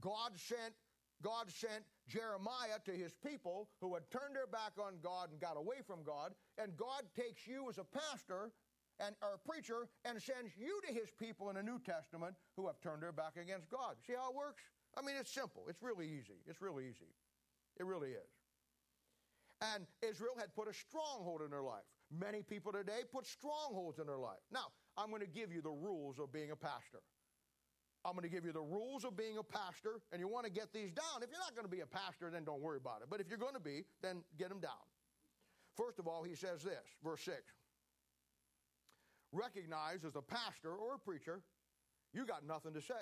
God sent God sent Jeremiah to his people who had turned their back on God and got away from God, and God takes you as a pastor and or a preacher and sends you to his people in the New Testament who have turned their back against God. See how it works? I mean, it's simple. It's really easy. It's really easy. It really is. And Israel had put a stronghold in their life. Many people today put strongholds in their life. Now, I'm going to give you the rules of being a pastor. I'm going to give you the rules of being a pastor, and you want to get these down. If you're not going to be a pastor, then don't worry about it. But if you're going to be, then get them down. First of all, he says this, verse 6 Recognize as a pastor or a preacher, you got nothing to say.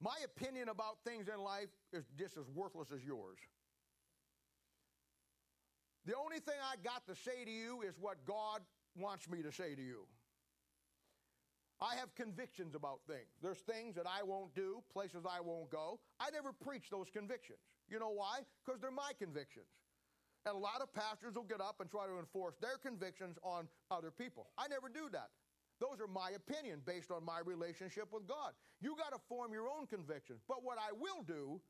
My opinion about things in life is just as worthless as yours. The only thing I got to say to you is what God wants me to say to you. I have convictions about things. There's things that I won't do, places I won't go. I never preach those convictions. You know why? Because they're my convictions. And a lot of pastors will get up and try to enforce their convictions on other people. I never do that. Those are my opinion based on my relationship with God. You got to form your own convictions. But what I will do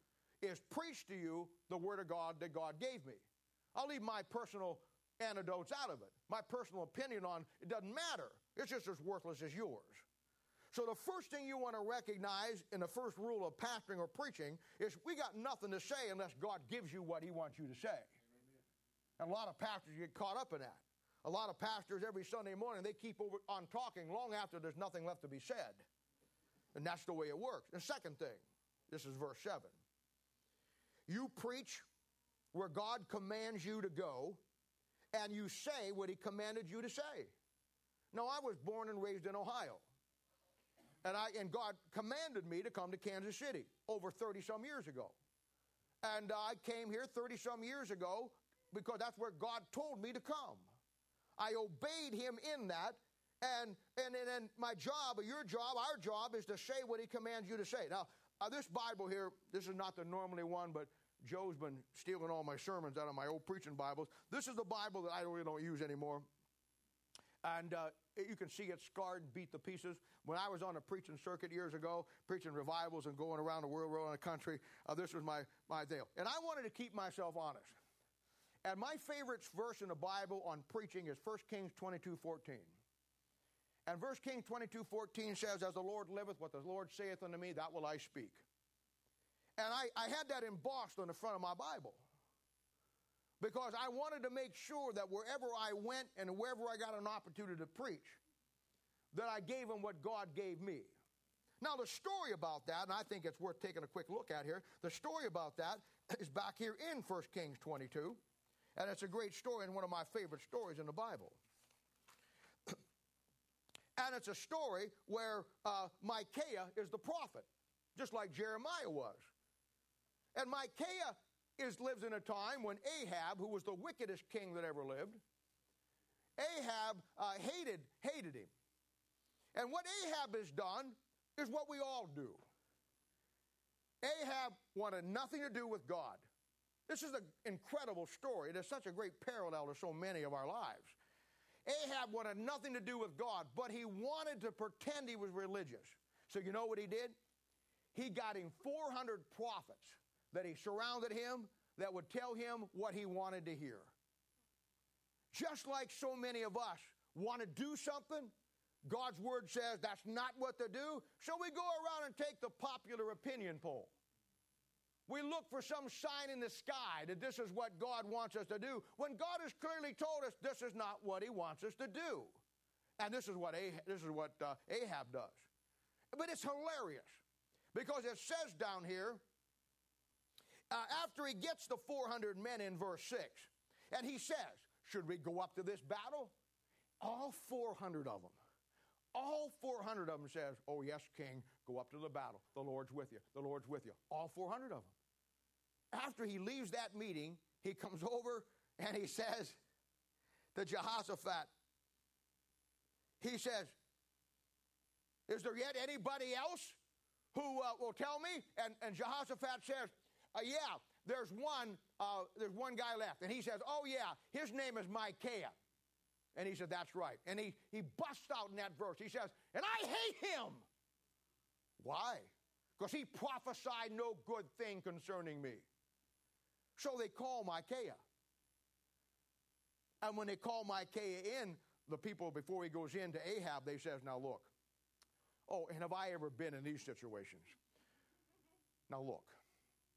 is preach to you the Word of God that God gave me. I'll leave my personal anecdotes out of it. My personal opinion on it doesn't matter. It's just as worthless as yours. So the first thing you want to recognize in the first rule of pastoring or preaching is we got nothing to say unless God gives you what he wants you to say. And a lot of pastors get caught up in that. A lot of pastors every Sunday morning they keep over on talking long after there's nothing left to be said. And that's the way it works. The second thing, this is verse 7. You preach where God commands you to go, and you say what he commanded you to say. Now, I was born and raised in Ohio. And, I, and God commanded me to come to Kansas City over 30 some years ago. And I came here 30 some years ago because that's where God told me to come. I obeyed Him in that. And, and, and, my job, or your job, our job, is to say what He commands you to say. Now, uh, this Bible here, this is not the normally one, but Joe's been stealing all my sermons out of my old preaching Bibles. This is the Bible that I really don't use anymore. And uh, you can see it scarred and beat to pieces. When I was on a preaching circuit years ago, preaching revivals and going around the world, around the country, uh, this was my, my deal. And I wanted to keep myself honest. And my favorite verse in the Bible on preaching is 1 Kings 22 14. And 1 Kings 22 14 says, As the Lord liveth, what the Lord saith unto me, that will I speak. And I, I had that embossed on the front of my Bible because I wanted to make sure that wherever I went and wherever I got an opportunity to preach, that I gave them what God gave me. Now, the story about that, and I think it's worth taking a quick look at here, the story about that is back here in 1 Kings 22, and it's a great story and one of my favorite stories in the Bible. and it's a story where uh, Micaiah is the prophet, just like Jeremiah was. And Micaiah is, lives in a time when Ahab, who was the wickedest king that ever lived, Ahab uh, hated, hated him. And what Ahab has done is what we all do. Ahab wanted nothing to do with God. This is an incredible story. It is such a great parallel to so many of our lives. Ahab wanted nothing to do with God, but he wanted to pretend he was religious. So you know what he did? He got him 400 prophets that he surrounded him that would tell him what he wanted to hear. Just like so many of us want to do something, God's word says that's not what to do, so we go around and take the popular opinion poll. We look for some sign in the sky that this is what God wants us to do, when God has clearly told us this is not what He wants us to do. And this is what Ahab, this is what uh, Ahab does. But it's hilarious because it says down here uh, after he gets the 400 men in verse 6, and he says, Should we go up to this battle? all 400 of them, all 400 of them says, Oh, yes, king, go up to the battle. The Lord's with you. The Lord's with you. All 400 of them. After he leaves that meeting, he comes over and he says to Jehoshaphat, he says, Is there yet anybody else who uh, will tell me? And, and Jehoshaphat says, uh, Yeah, there's one, uh, there's one guy left. And he says, Oh, yeah, his name is Micaiah. And he said, That's right. And he, he busts out in that verse. He says, And I hate him. Why? Because he prophesied no good thing concerning me. So they call Micaiah. And when they call Micaiah in, the people, before he goes in to Ahab, they says, Now look. Oh, and have I ever been in these situations? Now look,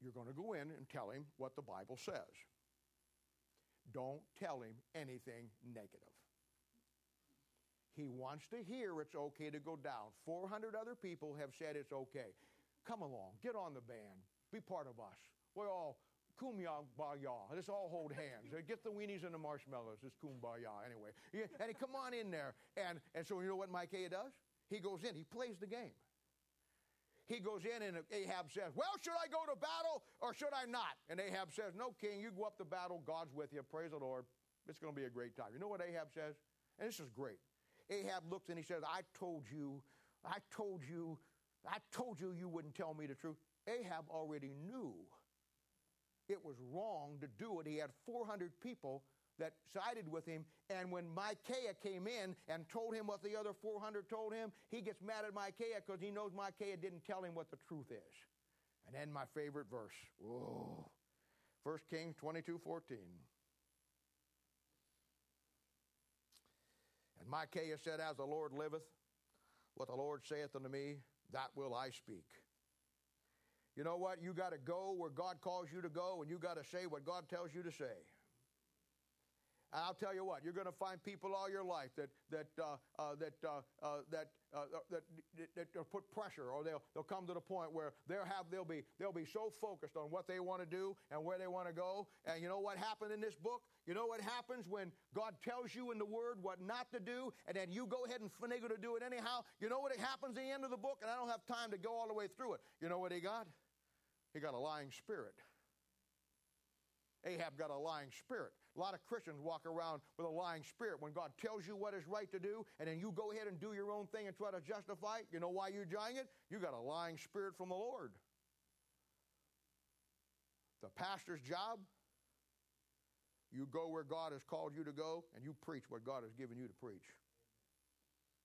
you're going to go in and tell him what the Bible says. Don't tell him anything negative. He wants to hear it's okay to go down. 400 other people have said it's okay. Come along, get on the band, be part of us. We're all kumbaya. Let's all hold hands. Uh, get the weenies and the marshmallows. It's kumbaya anyway. And he come on in there. And, and so you know what Micaiah does? He goes in, he plays the game. He goes in and Ahab says, Well, should I go to battle or should I not? And Ahab says, No, king, you go up to battle. God's with you. Praise the Lord. It's going to be a great time. You know what Ahab says? And this is great. Ahab looks and he says, I told you, I told you, I told you you wouldn't tell me the truth. Ahab already knew it was wrong to do it. He had 400 people that sided with him. And when Micaiah came in and told him what the other 400 told him, he gets mad at Micaiah because he knows Micaiah didn't tell him what the truth is. And then my favorite verse. Whoa. 1 Kings 22 14. And Micaiah said, As the Lord liveth, what the Lord saith unto me, that will I speak. You know what? You got to go where God calls you to go, and you got to say what God tells you to say. I'll tell you what, you're going to find people all your life that that uh, uh, that uh, uh that, uh, that, that, that put pressure, or they'll they'll come to the point where they'll have they'll be they'll be so focused on what they want to do and where they want to go. And you know what happened in this book? You know what happens when God tells you in the Word what not to do, and then you go ahead and finagle to do it anyhow. You know what happens at the end of the book, and I don't have time to go all the way through it. You know what he got? He got a lying spirit. Ahab got a lying spirit. A lot of Christians walk around with a lying spirit. When God tells you what is right to do, and then you go ahead and do your own thing and try to justify it, you know why you're doing it? You got a lying spirit from the Lord. The pastor's job, you go where God has called you to go, and you preach what God has given you to preach.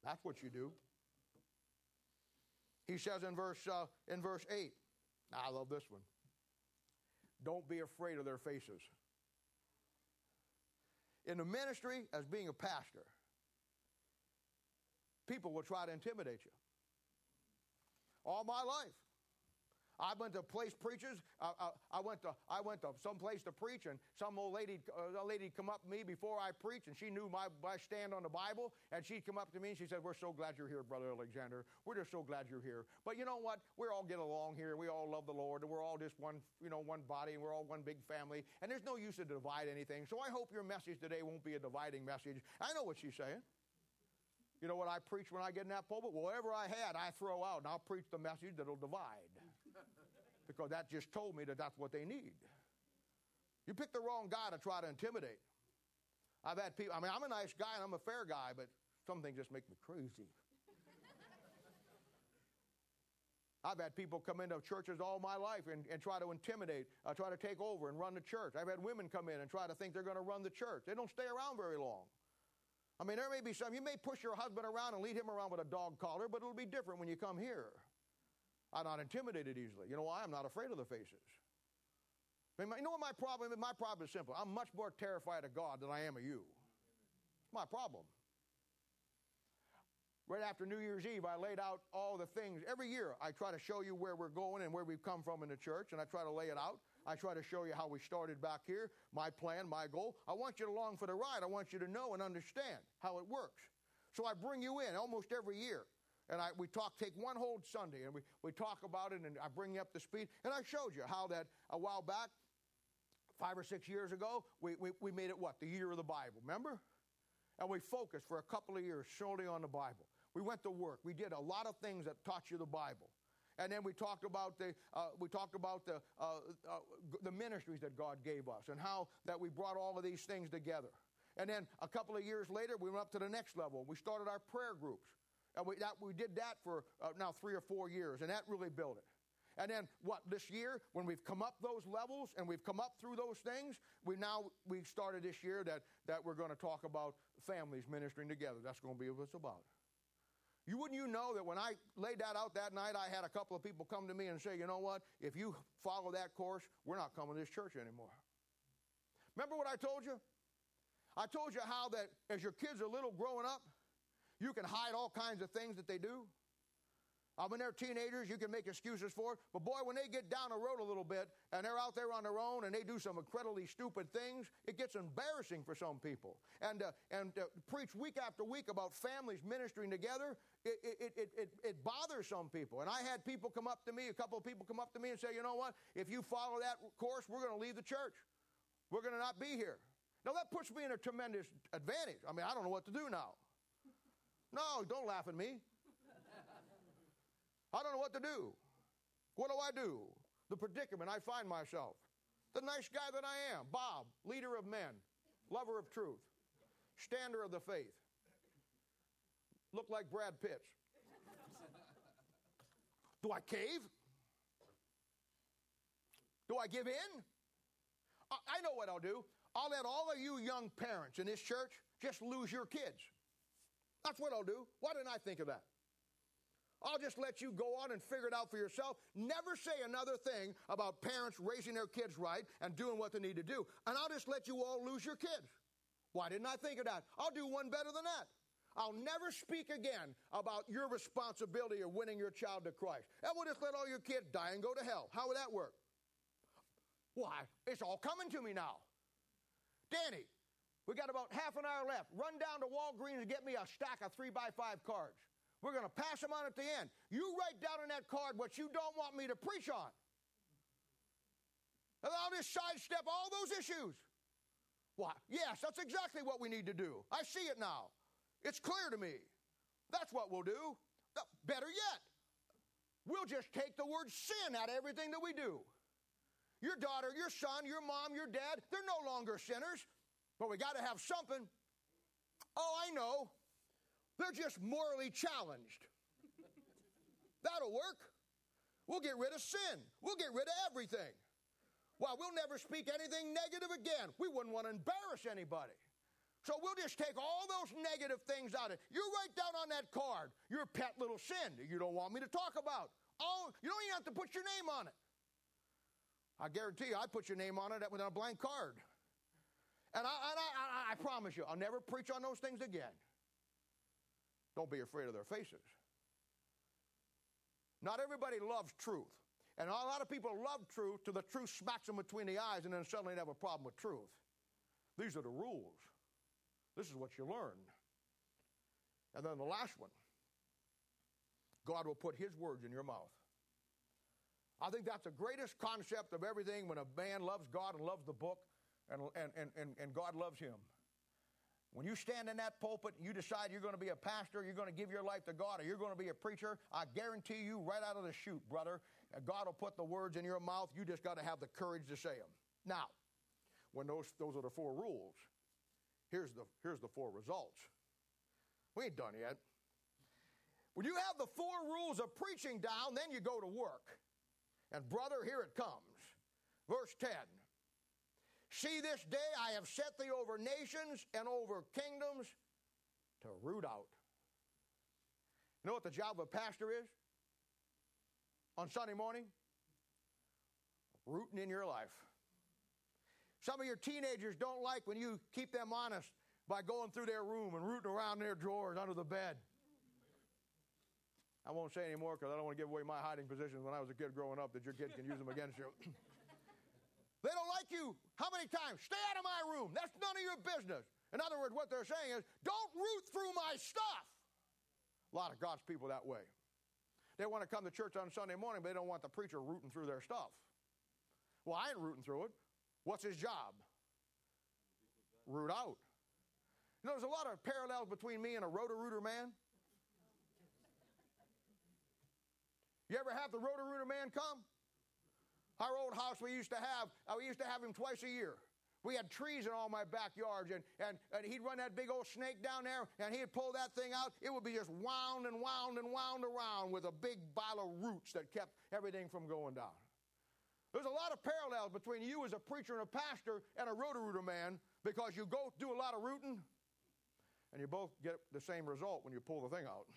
That's what you do. He says in verse, uh, in verse 8, I love this one. Don't be afraid of their faces. In the ministry, as being a pastor, people will try to intimidate you. All my life. I went to place preachers. Uh, uh, I went to I went to some place to preach, and some old lady, uh, a lady, come up to me before I preach, and she knew my, my stand on the Bible, and she'd come up to me and she said, "We're so glad you're here, brother Alexander. We're just so glad you're here. But you know what? We all get along here. We all love the Lord, and we're all just one, you know, one body, and we're all one big family. And there's no use to divide anything. So I hope your message today won't be a dividing message. I know what she's saying." You know what I preach when I get in that pulpit? Whatever I had, I throw out, and I'll preach the message that'll divide. Because that just told me that that's what they need. You pick the wrong guy to try to intimidate. I've had people, I mean, I'm a nice guy and I'm a fair guy, but some things just make me crazy. I've had people come into churches all my life and, and try to intimidate, uh, try to take over and run the church. I've had women come in and try to think they're going to run the church. They don't stay around very long. I mean, there may be some, you may push your husband around and lead him around with a dog collar, but it'll be different when you come here. I'm not intimidated easily. You know why? I'm not afraid of the faces. I mean, you know what my problem is? My problem is simple. I'm much more terrified of God than I am of you. It's my problem. Right after New Year's Eve, I laid out all the things. Every year, I try to show you where we're going and where we've come from in the church, and I try to lay it out. I try to show you how we started back here, my plan, my goal. I want you to long for the ride. I want you to know and understand how it works. So I bring you in almost every year. And I, we talk, take one whole Sunday and we, we talk about it and I bring you up to speed. And I showed you how that a while back, five or six years ago, we, we, we made it what? The year of the Bible, remember? And we focused for a couple of years solely on the Bible. We went to work. We did a lot of things that taught you the Bible. And then we talked about the uh, we talked about the uh, uh, the ministries that God gave us and how that we brought all of these things together. And then a couple of years later, we went up to the next level. We started our prayer groups, and we that, we did that for uh, now three or four years, and that really built it. And then what this year, when we've come up those levels and we've come up through those things, we now we started this year that that we're going to talk about families ministering together. That's going to be what it's about. You wouldn't you know that when I laid that out that night, I had a couple of people come to me and say, you know what? If you follow that course, we're not coming to this church anymore. Remember what I told you? I told you how that as your kids are little growing up, you can hide all kinds of things that they do. Uh, when they're teenagers, you can make excuses for it. But boy, when they get down the road a little bit and they're out there on their own and they do some incredibly stupid things, it gets embarrassing for some people. And, uh, and uh, preach week after week about families ministering together, it, it, it, it, it bothers some people. And I had people come up to me, a couple of people come up to me and say, you know what, if you follow that course, we're going to leave the church. We're going to not be here. Now, that puts me in a tremendous advantage. I mean, I don't know what to do now. No, don't laugh at me. I don't know what to do. What do I do? The predicament I find myself. The nice guy that I am, Bob, leader of men, lover of truth, stander of the faith. Look like Brad Pitt. Do I cave? Do I give in? I know what I'll do. I'll let all of you young parents in this church just lose your kids. That's what I'll do. Why didn't I think of that? I'll just let you go on and figure it out for yourself. Never say another thing about parents raising their kids right and doing what they need to do. And I'll just let you all lose your kids. Why didn't I think of that? I'll do one better than that. I'll never speak again about your responsibility of winning your child to Christ. And we'll just let all your kids die and go to hell. How would that work? Why? It's all coming to me now. Danny, we got about half an hour left. Run down to Walgreens and get me a stack of three by five cards. We're going to pass them on at the end. You write down on that card what you don't want me to preach on. And I'll just sidestep all those issues. Why? Yes, that's exactly what we need to do. I see it now. It's clear to me. That's what we'll do. Better yet, we'll just take the word sin out of everything that we do. Your daughter, your son, your mom, your dad, they're no longer sinners, but we got to have something. Oh, I know. They're just morally challenged. That'll work. We'll get rid of sin. We'll get rid of everything. Well, we'll never speak anything negative again. We wouldn't want to embarrass anybody. So we'll just take all those negative things out of it. You write down on that card your pet little sin that you don't want me to talk about. Oh, you don't even have to put your name on it. I guarantee you, I put your name on it with a blank card. And I, and I, I, I promise you, I'll never preach on those things again. Don't be afraid of their faces. Not everybody loves truth. And a lot of people love truth till the truth smacks them between the eyes and then suddenly they have a problem with truth. These are the rules. This is what you learn. And then the last one God will put His words in your mouth. I think that's the greatest concept of everything when a man loves God and loves the book and, and, and, and God loves him. When you stand in that pulpit and you decide you're going to be a pastor, you're going to give your life to God, or you're going to be a preacher, I guarantee you right out of the chute, brother, uh, God will put the words in your mouth. You just got to have the courage to say them. Now, when those, those are the four rules, here's the, here's the four results. We ain't done yet. When you have the four rules of preaching down, then you go to work. And, brother, here it comes. Verse 10 See, this day I have set thee over nations and over kingdoms to root out. You know what the job of a pastor is? On Sunday morning? Rooting in your life. Some of your teenagers don't like when you keep them honest by going through their room and rooting around their drawers under the bed. I won't say anymore because I don't want to give away my hiding positions when I was a kid growing up that your kid can use them against you. You. How many times? Stay out of my room. That's none of your business. In other words, what they're saying is, don't root through my stuff. A lot of God's people that way. They want to come to church on Sunday morning, but they don't want the preacher rooting through their stuff. Well, I ain't rooting through it. What's his job? Root out. You know, there's a lot of parallels between me and a roto-rooter man. You ever have the roto-rooter man come? Our old house we used to have, uh, we used to have him twice a year. We had trees in all my backyards, and, and, and he'd run that big old snake down there, and he'd pull that thing out. It would be just wound and wound and wound around with a big pile of roots that kept everything from going down. There's a lot of parallels between you as a preacher and a pastor and a roto-rooter man because you go do a lot of rooting, and you both get the same result when you pull the thing out.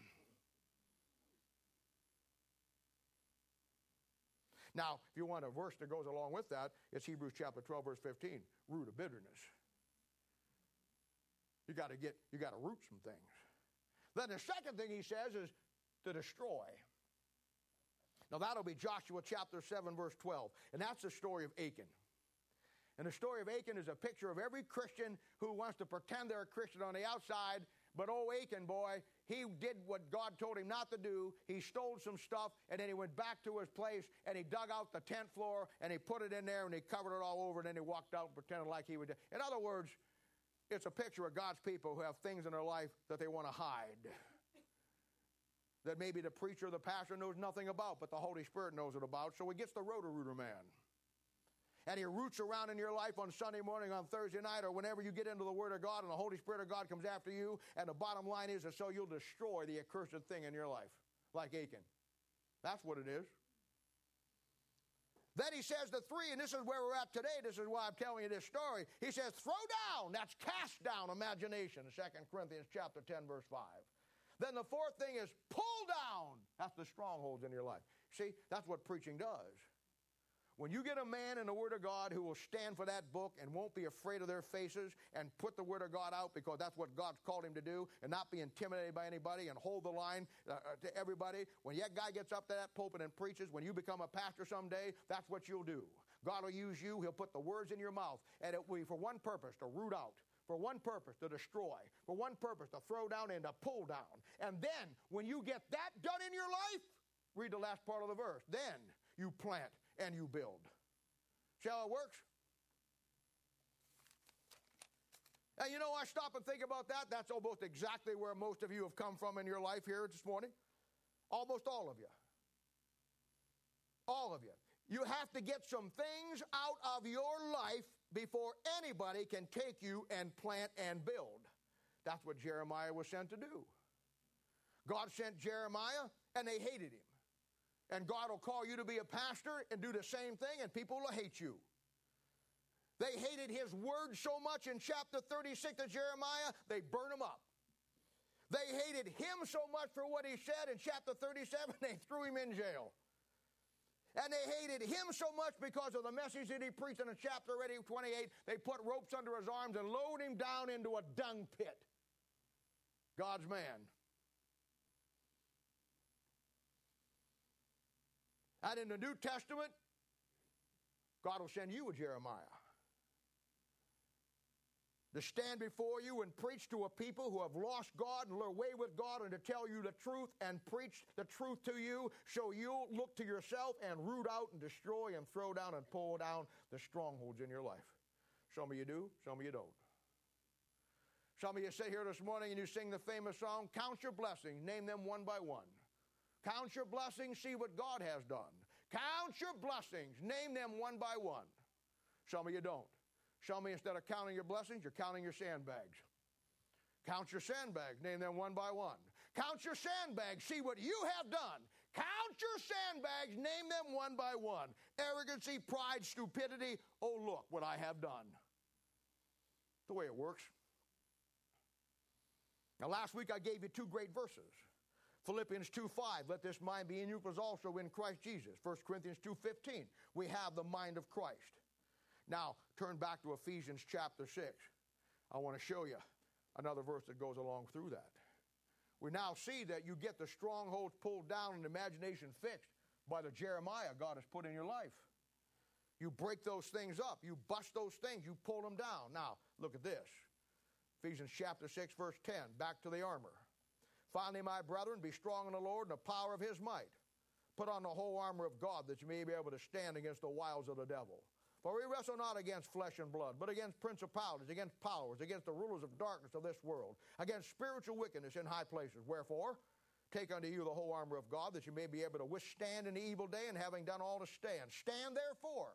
Now, if you want a verse that goes along with that, it's Hebrews chapter 12, verse 15, root of bitterness. You got to get, you got to root some things. Then the second thing he says is to destroy. Now that'll be Joshua chapter 7, verse 12. And that's the story of Achan. And the story of Achan is a picture of every Christian who wants to pretend they're a Christian on the outside but oh, Achan, boy, he did what God told him not to do. He stole some stuff, and then he went back to his place, and he dug out the tent floor, and he put it in there, and he covered it all over, and then he walked out and pretended like he would. In other words, it's a picture of God's people who have things in their life that they want to hide. That maybe the preacher or the pastor knows nothing about, but the Holy Spirit knows it about, so he gets the roto-rooter man and he roots around in your life on Sunday morning, on Thursday night, or whenever you get into the Word of God and the Holy Spirit of God comes after you, and the bottom line is that so you'll destroy the accursed thing in your life, like Achan. That's what it is. Then he says the three, and this is where we're at today. This is why I'm telling you this story. He says, throw down. That's cast down imagination. 2 Corinthians chapter 10, verse 5. Then the fourth thing is pull down. That's the strongholds in your life. See, that's what preaching does. When you get a man in the Word of God who will stand for that book and won't be afraid of their faces and put the Word of God out because that's what God's called him to do and not be intimidated by anybody and hold the line uh, uh, to everybody, when that guy gets up to that pulpit and preaches, when you become a pastor someday, that's what you'll do. God will use you, He'll put the words in your mouth, and it will be for one purpose to root out for one purpose to destroy, for one purpose to throw down and to pull down. And then, when you get that done in your life, read the last part of the verse. Then you plant and you build. How it works? And you know, I stop and think about that. That's almost exactly where most of you have come from in your life here this morning. Almost all of you. All of you. You have to get some things out of your life before anybody can take you and plant and build. That's what Jeremiah was sent to do. God sent Jeremiah, and they hated him. And God will call you to be a pastor and do the same thing, and people will hate you. They hated his word so much in chapter 36 of Jeremiah, they burned him up. They hated him so much for what he said in chapter 37, they threw him in jail. And they hated him so much because of the message that he preached in chapter 28, they put ropes under his arms and lowered him down into a dung pit. God's man. And in the New Testament, God will send you a Jeremiah to stand before you and preach to a people who have lost God and are away with God and to tell you the truth and preach the truth to you so you'll look to yourself and root out and destroy and throw down and pull down the strongholds in your life. Some of you do, some of you don't. Some of you sit here this morning and you sing the famous song, Count Your Blessings, name them one by one. Count your blessings, see what God has done. Count your blessings, name them one by one. Some of you don't. Some of you, instead of counting your blessings, you're counting your sandbags. Count your sandbags, name them one by one. Count your sandbags, see what you have done. Count your sandbags, name them one by one. Arrogancy, pride, stupidity, oh, look what I have done. The way it works. Now, last week I gave you two great verses. Philippians 2:5, let this mind be in you was also in Christ Jesus. 1 Corinthians 2:15, we have the mind of Christ. Now, turn back to Ephesians chapter 6. I want to show you another verse that goes along through that. We now see that you get the strongholds pulled down and imagination fixed by the Jeremiah God has put in your life. You break those things up, you bust those things, you pull them down. Now, look at this. Ephesians chapter 6, verse 10, back to the armor. Finally, my brethren, be strong in the Lord and the power of his might. Put on the whole armor of God that you may be able to stand against the wiles of the devil. For we wrestle not against flesh and blood, but against principalities, against powers, against the rulers of darkness of this world, against spiritual wickedness in high places. Wherefore, take unto you the whole armor of God, that you may be able to withstand in the evil day, and having done all to stand. Stand therefore,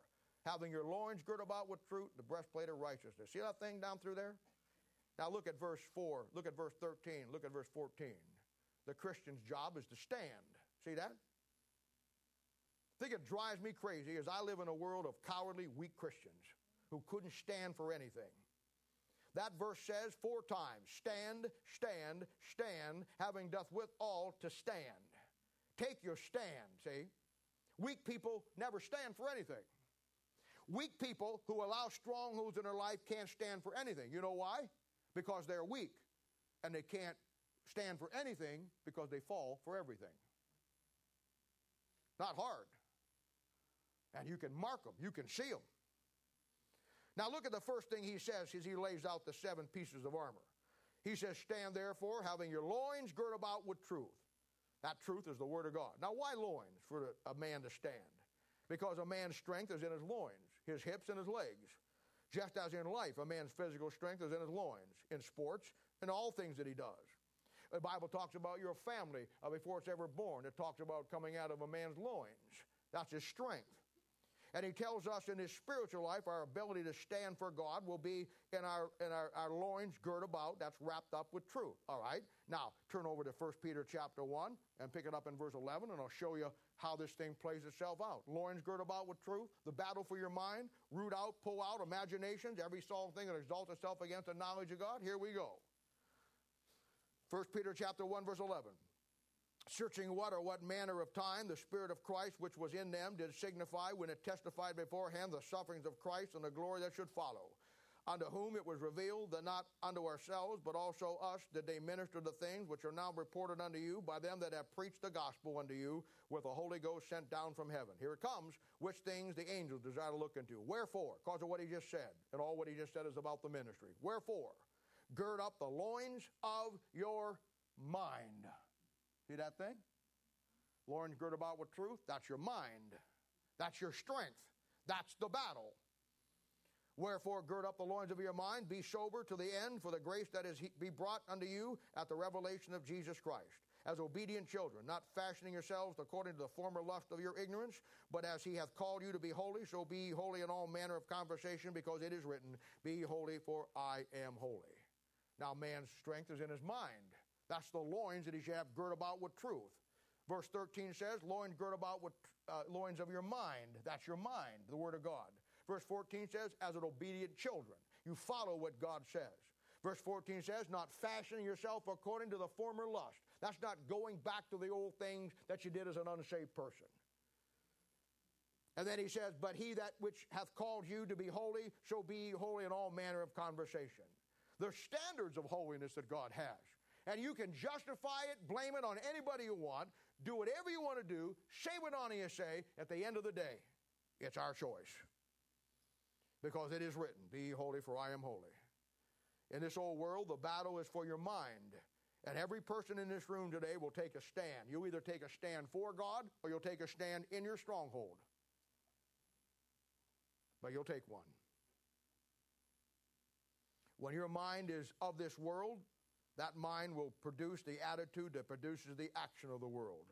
having your loins girt about with truth, the breastplate of righteousness. See that thing down through there? Now look at verse 4, look at verse 13, look at verse 14. The Christian's job is to stand. See that? I think it drives me crazy as I live in a world of cowardly, weak Christians who couldn't stand for anything. That verse says four times stand, stand, stand, having doth with all to stand. Take your stand, see? Weak people never stand for anything. Weak people who allow strongholds in their life can't stand for anything. You know why? Because they're weak. And they can't stand for anything because they fall for everything. Not hard. And you can mark them, you can see them. Now, look at the first thing he says as he lays out the seven pieces of armor. He says, Stand therefore, having your loins girt about with truth. That truth is the Word of God. Now, why loins for a man to stand? Because a man's strength is in his loins, his hips, and his legs. Just as in life, a man's physical strength is in his loins, in sports, and all things that he does. The Bible talks about your family uh, before it's ever born. It talks about coming out of a man's loins. That's his strength. And he tells us in his spiritual life, our ability to stand for God will be in our, in our, our loins girt about. That's wrapped up with truth. All right? Now, turn over to 1 Peter chapter 1 and pick it up in verse 11, and I'll show you how this thing plays itself out. Loins girt about with truth, the battle for your mind, root out, pull out imaginations, every solemn thing that exalts itself against the knowledge of God. Here we go. 1 Peter chapter 1, verse 11 searching what or what manner of time the Spirit of Christ which was in them did signify when it testified beforehand the sufferings of Christ and the glory that should follow. Unto whom it was revealed that not unto ourselves, but also us did they minister the things which are now reported unto you by them that have preached the gospel unto you with the Holy Ghost sent down from heaven. Here it comes, which things the angels desire to look into. Wherefore, because of what he just said, and all what he just said is about the ministry. Wherefore, gird up the loins of your mind. See that thing? Loins girt about with truth. That's your mind. That's your strength. That's the battle. Wherefore, gird up the loins of your mind, be sober to the end, for the grace that is be brought unto you at the revelation of Jesus Christ. As obedient children, not fashioning yourselves according to the former lust of your ignorance, but as he hath called you to be holy, so be holy in all manner of conversation, because it is written, Be holy, for I am holy. Now, man's strength is in his mind. That's the loins that he should have girt about with truth. Verse 13 says, loins girt about with uh, loins of your mind. That's your mind, the Word of God. Verse 14 says, as an obedient children. You follow what God says. Verse 14 says, not fashioning yourself according to the former lust. That's not going back to the old things that you did as an unsaved person. And then he says, But he that which hath called you to be holy shall be holy in all manner of conversation. The standards of holiness that God has and you can justify it, blame it on anybody you want, do whatever you want to do, say what on you say. At the end of the day, it's our choice. Because it is written, Be holy, for I am holy. In this old world, the battle is for your mind. And every person in this room today will take a stand. You'll either take a stand for God or you'll take a stand in your stronghold. But you'll take one. When your mind is of this world, that mind will produce the attitude that produces the action of the world.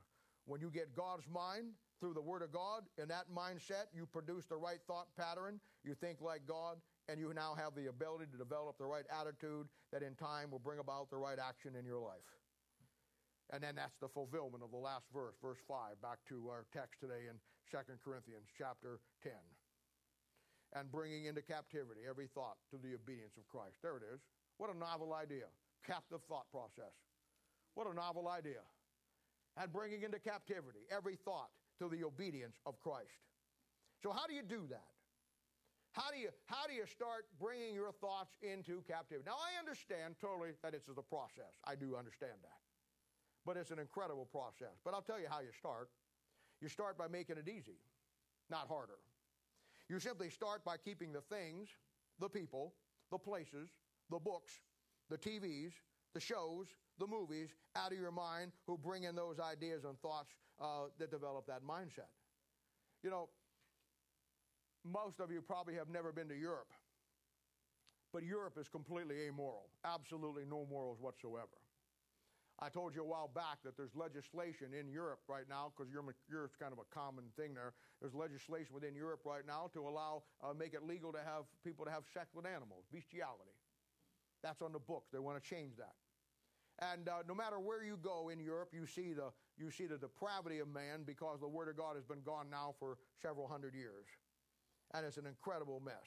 When you get God's mind through the Word of God, in that mindset, you produce the right thought pattern, you think like God, and you now have the ability to develop the right attitude that in time will bring about the right action in your life. And then that's the fulfillment of the last verse, verse 5, back to our text today in 2 Corinthians chapter 10. And bringing into captivity every thought to the obedience of Christ. There it is. What a novel idea captive thought process. What a novel idea. And bringing into captivity every thought to the obedience of Christ. So, how do you do that? How do you, how do you start bringing your thoughts into captivity? Now, I understand totally that it's a process. I do understand that. But it's an incredible process. But I'll tell you how you start. You start by making it easy, not harder. You simply start by keeping the things, the people, the places, the books, the TVs, the shows, the movies out of your mind who bring in those ideas and thoughts uh, that develop that mindset. You know, most of you probably have never been to Europe. But Europe is completely amoral, absolutely no morals whatsoever. I told you a while back that there's legislation in Europe right now, because Europe's kind of a common thing there. There's legislation within Europe right now to allow, uh, make it legal to have people to have sex with animals, bestiality. That's on the book. They want to change that. And uh, no matter where you go in Europe, you see, the, you see the depravity of man because the Word of God has been gone now for several hundred years. And it's an incredible mess.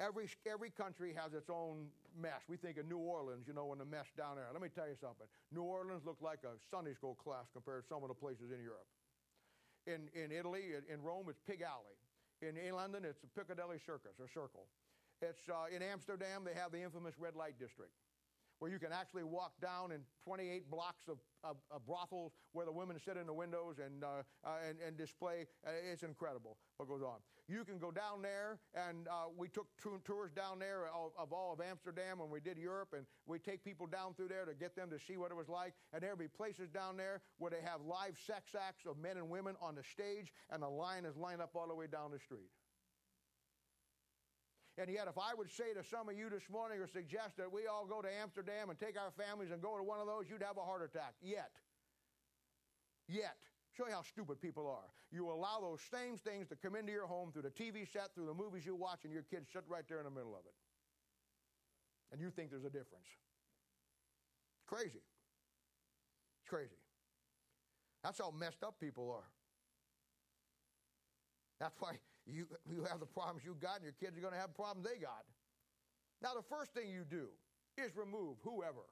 Every, every country has its own mess. We think of New Orleans, you know, and the mess down there. Let me tell you something. New Orleans looked like a Sunday school class compared to some of the places in Europe. In, in Italy, in Rome, it's Pig Alley. In, London, it's a Piccadilly Circus or Circle. It's, uh, in Amsterdam, they have the infamous red light district where you can actually walk down in 28 blocks of, of, of brothels where the women sit in the windows and, uh, uh, and, and, display. Uh, it's incredible what goes on. You can go down there, and uh, we took tours down there of, of, all of Amsterdam when we did Europe, and we take people down through there to get them to see what it was like. And there'll be places down there where they have live sex acts of men and women on the stage, and the line is lined up all the way down the street. And yet, if I would say to some of you this morning or suggest that we all go to Amsterdam and take our families and go to one of those, you'd have a heart attack. Yet. Yet. Show you how stupid people are. You allow those same things to come into your home through the TV set, through the movies you watch, and your kids sit right there in the middle of it. And you think there's a difference. Crazy. It's crazy. That's how messed up people are. That's why you, you have the problems you got, and your kids are going to have problems they got. Now, the first thing you do is remove whoever,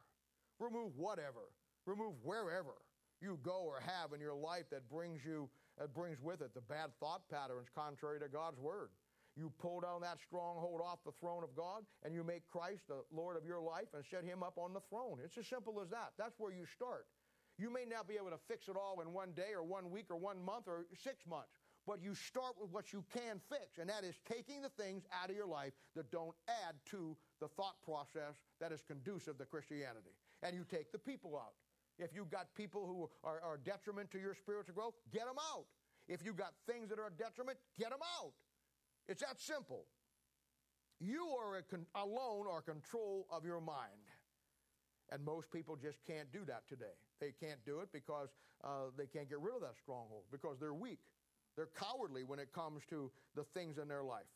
remove whatever, remove wherever you go or have in your life that brings you that brings with it the bad thought patterns contrary to God's word. You pull down that stronghold off the throne of God and you make Christ the Lord of your life and set him up on the throne. It's as simple as that. That's where you start. You may not be able to fix it all in one day or one week or one month or six months, but you start with what you can fix, and that is taking the things out of your life that don't add to the thought process that is conducive to Christianity. And you take the people out. If you've got people who are, are detriment to your spiritual growth, get them out. If you've got things that are a detriment, get them out. It's that simple. You are con- alone or control of your mind. And most people just can't do that today. They can't do it because uh, they can't get rid of that stronghold, because they're weak. They're cowardly when it comes to the things in their life.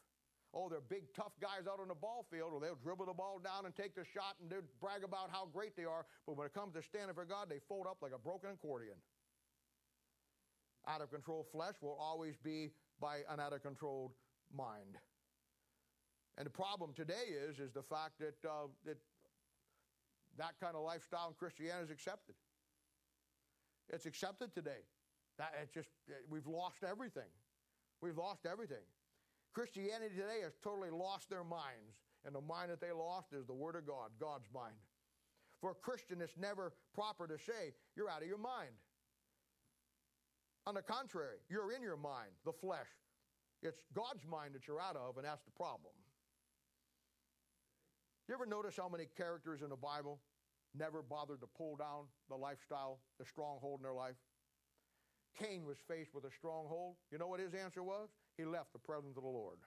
Oh, they're big, tough guys out on the ball field, or they'll dribble the ball down and take the shot and they'll brag about how great they are. But when it comes to standing for God, they fold up like a broken accordion. Out of control flesh will always be by an out of controlled mind. And the problem today is, is the fact that, uh, that that kind of lifestyle in Christianity is accepted. It's accepted today. That, it's just, eh, we've lost everything. We've lost everything. Christianity today has totally lost their minds. And the mind that they lost is the Word of God, God's mind. For a Christian, it's never proper to say, you're out of your mind. On the contrary, you're in your mind, the flesh. It's God's mind that you're out of, and that's the problem. You ever notice how many characters in the Bible never bothered to pull down the lifestyle, the stronghold in their life? Cain was faced with a stronghold. You know what his answer was? He left the presence of the Lord.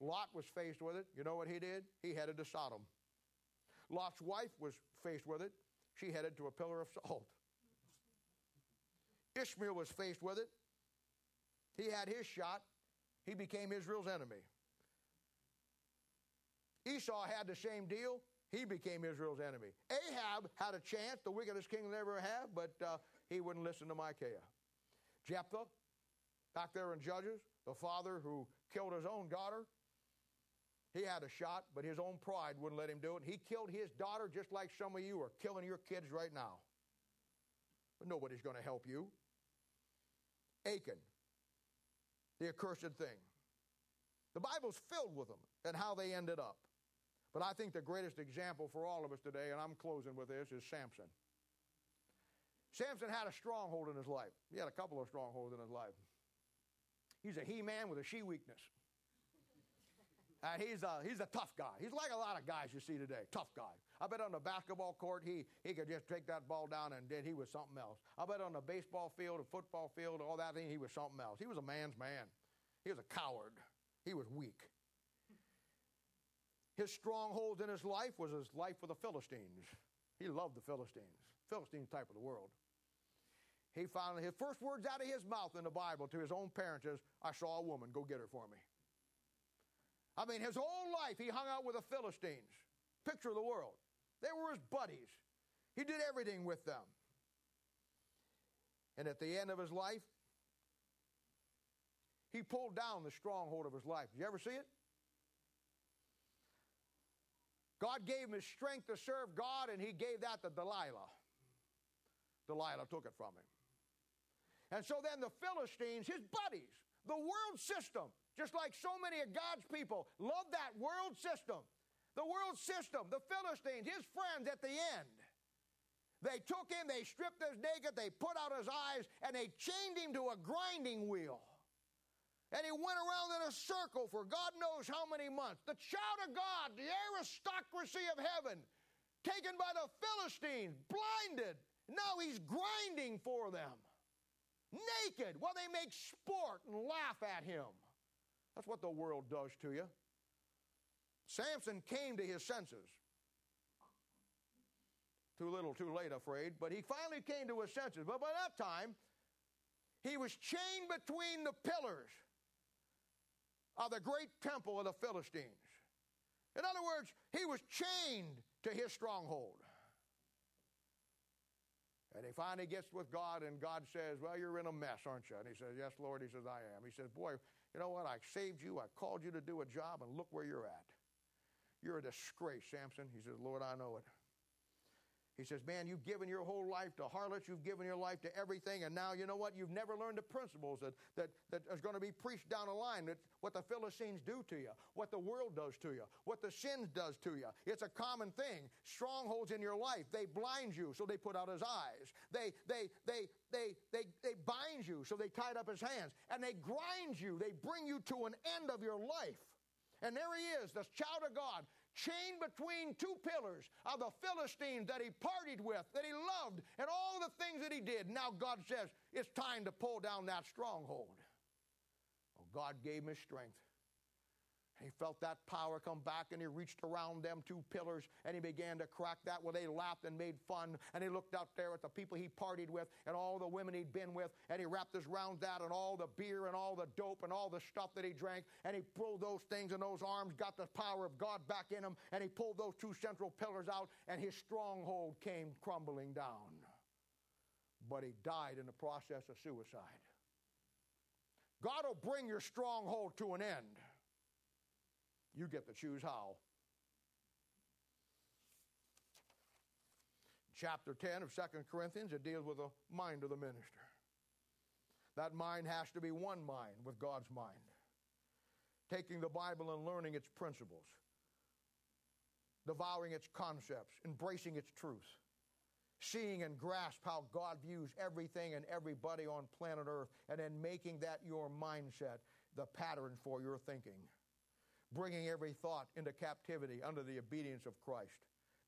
Lot was faced with it. You know what he did? He headed to Sodom. Lot's wife was faced with it. She headed to a pillar of salt. Ishmael was faced with it. He had his shot. He became Israel's enemy. Esau had the same deal. He became Israel's enemy. Ahab had a chance, the wickedest king they ever had, but uh, he wouldn't listen to Micaiah. Jephthah, back there in Judges, the father who killed his own daughter, he had a shot, but his own pride wouldn't let him do it. And He killed his daughter just like some of you are killing your kids right now. But nobody's going to help you. Achan, the accursed thing. The Bible's filled with them and how they ended up. But I think the greatest example for all of us today, and I'm closing with this, is Samson. Samson had a stronghold in his life. He had a couple of strongholds in his life. He's a he man with a she weakness. And he's a, he's a tough guy. He's like a lot of guys you see today. Tough guy. I bet on the basketball court, he, he could just take that ball down and then he was something else. I bet on the baseball field, the football field, all that thing, he was something else. He was a man's man. He was a coward. He was weak. His stronghold in his life was his life with the Philistines. He loved the Philistines, Philistine type of the world. He finally, his first words out of his mouth in the Bible to his own parents is, I saw a woman, go get her for me. I mean, his whole life he hung out with the Philistines. Picture of the world. They were his buddies. He did everything with them. And at the end of his life, he pulled down the stronghold of his life. Did you ever see it? God gave him his strength to serve God, and he gave that to Delilah. Delilah took it from him. And so then the Philistines, his buddies, the world system, just like so many of God's people, love that world system. The world system, the Philistines, his friends at the end. They took him, they stripped us naked, they put out his eyes, and they chained him to a grinding wheel. And he went around in a circle for God knows how many months. The child of God, the aristocracy of heaven, taken by the Philistines, blinded. Now he's grinding for them. Naked, while they make sport and laugh at him. That's what the world does to you. Samson came to his senses. Too little, too late, afraid, but he finally came to his senses. But by that time, he was chained between the pillars of the great temple of the Philistines. In other words, he was chained to his stronghold. And he finally gets with God, and God says, Well, you're in a mess, aren't you? And he says, Yes, Lord. He says, I am. He says, Boy, you know what? I saved you. I called you to do a job, and look where you're at. You're a disgrace, Samson. He says, Lord, I know it. He says, Man, you've given your whole life to harlots, you've given your life to everything, and now you know what? You've never learned the principles that, that, that is going to be preached down the line, that what the Philistines do to you, what the world does to you, what the sin does to you. It's a common thing. Strongholds in your life, they blind you, so they put out his eyes. They, they, they, they, they, they bind you, so they tied up his hands. And they grind you, they bring you to an end of your life. And there he is, this child of God, chained between two pillars of the Philistines that he partied with, that he loved, and all the things that he did. Now God says, it's time to pull down that stronghold. Well, God gave him his strength. He felt that power come back and he reached around them two pillars and he began to crack that. Well, they laughed and made fun. And he looked out there at the people he partied with and all the women he'd been with. And he wrapped his around that and all the beer and all the dope and all the stuff that he drank. And he pulled those things and those arms, got the power of God back in him. And he pulled those two central pillars out and his stronghold came crumbling down. But he died in the process of suicide. God will bring your stronghold to an end. You get to choose how. Chapter 10 of 2 Corinthians, it deals with the mind of the minister. That mind has to be one mind with God's mind. Taking the Bible and learning its principles, devouring its concepts, embracing its truth, seeing and grasp how God views everything and everybody on planet Earth, and then making that your mindset, the pattern for your thinking bringing every thought into captivity under the obedience of Christ,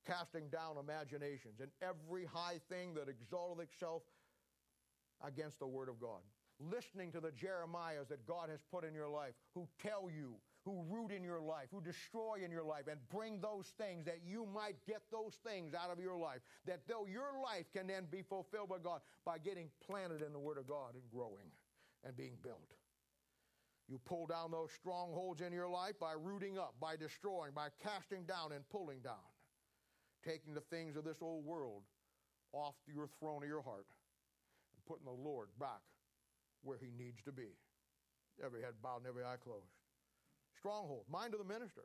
casting down imaginations and every high thing that exalteth itself against the Word of God. Listening to the Jeremiahs that God has put in your life who tell you, who root in your life, who destroy in your life, and bring those things that you might get those things out of your life. That though your life can then be fulfilled by God by getting planted in the Word of God and growing and being built. You pull down those strongholds in your life by rooting up, by destroying, by casting down and pulling down, taking the things of this old world off your throne of your heart and putting the Lord back where he needs to be. Every head bowed and every eye closed. Stronghold, mind of the minister.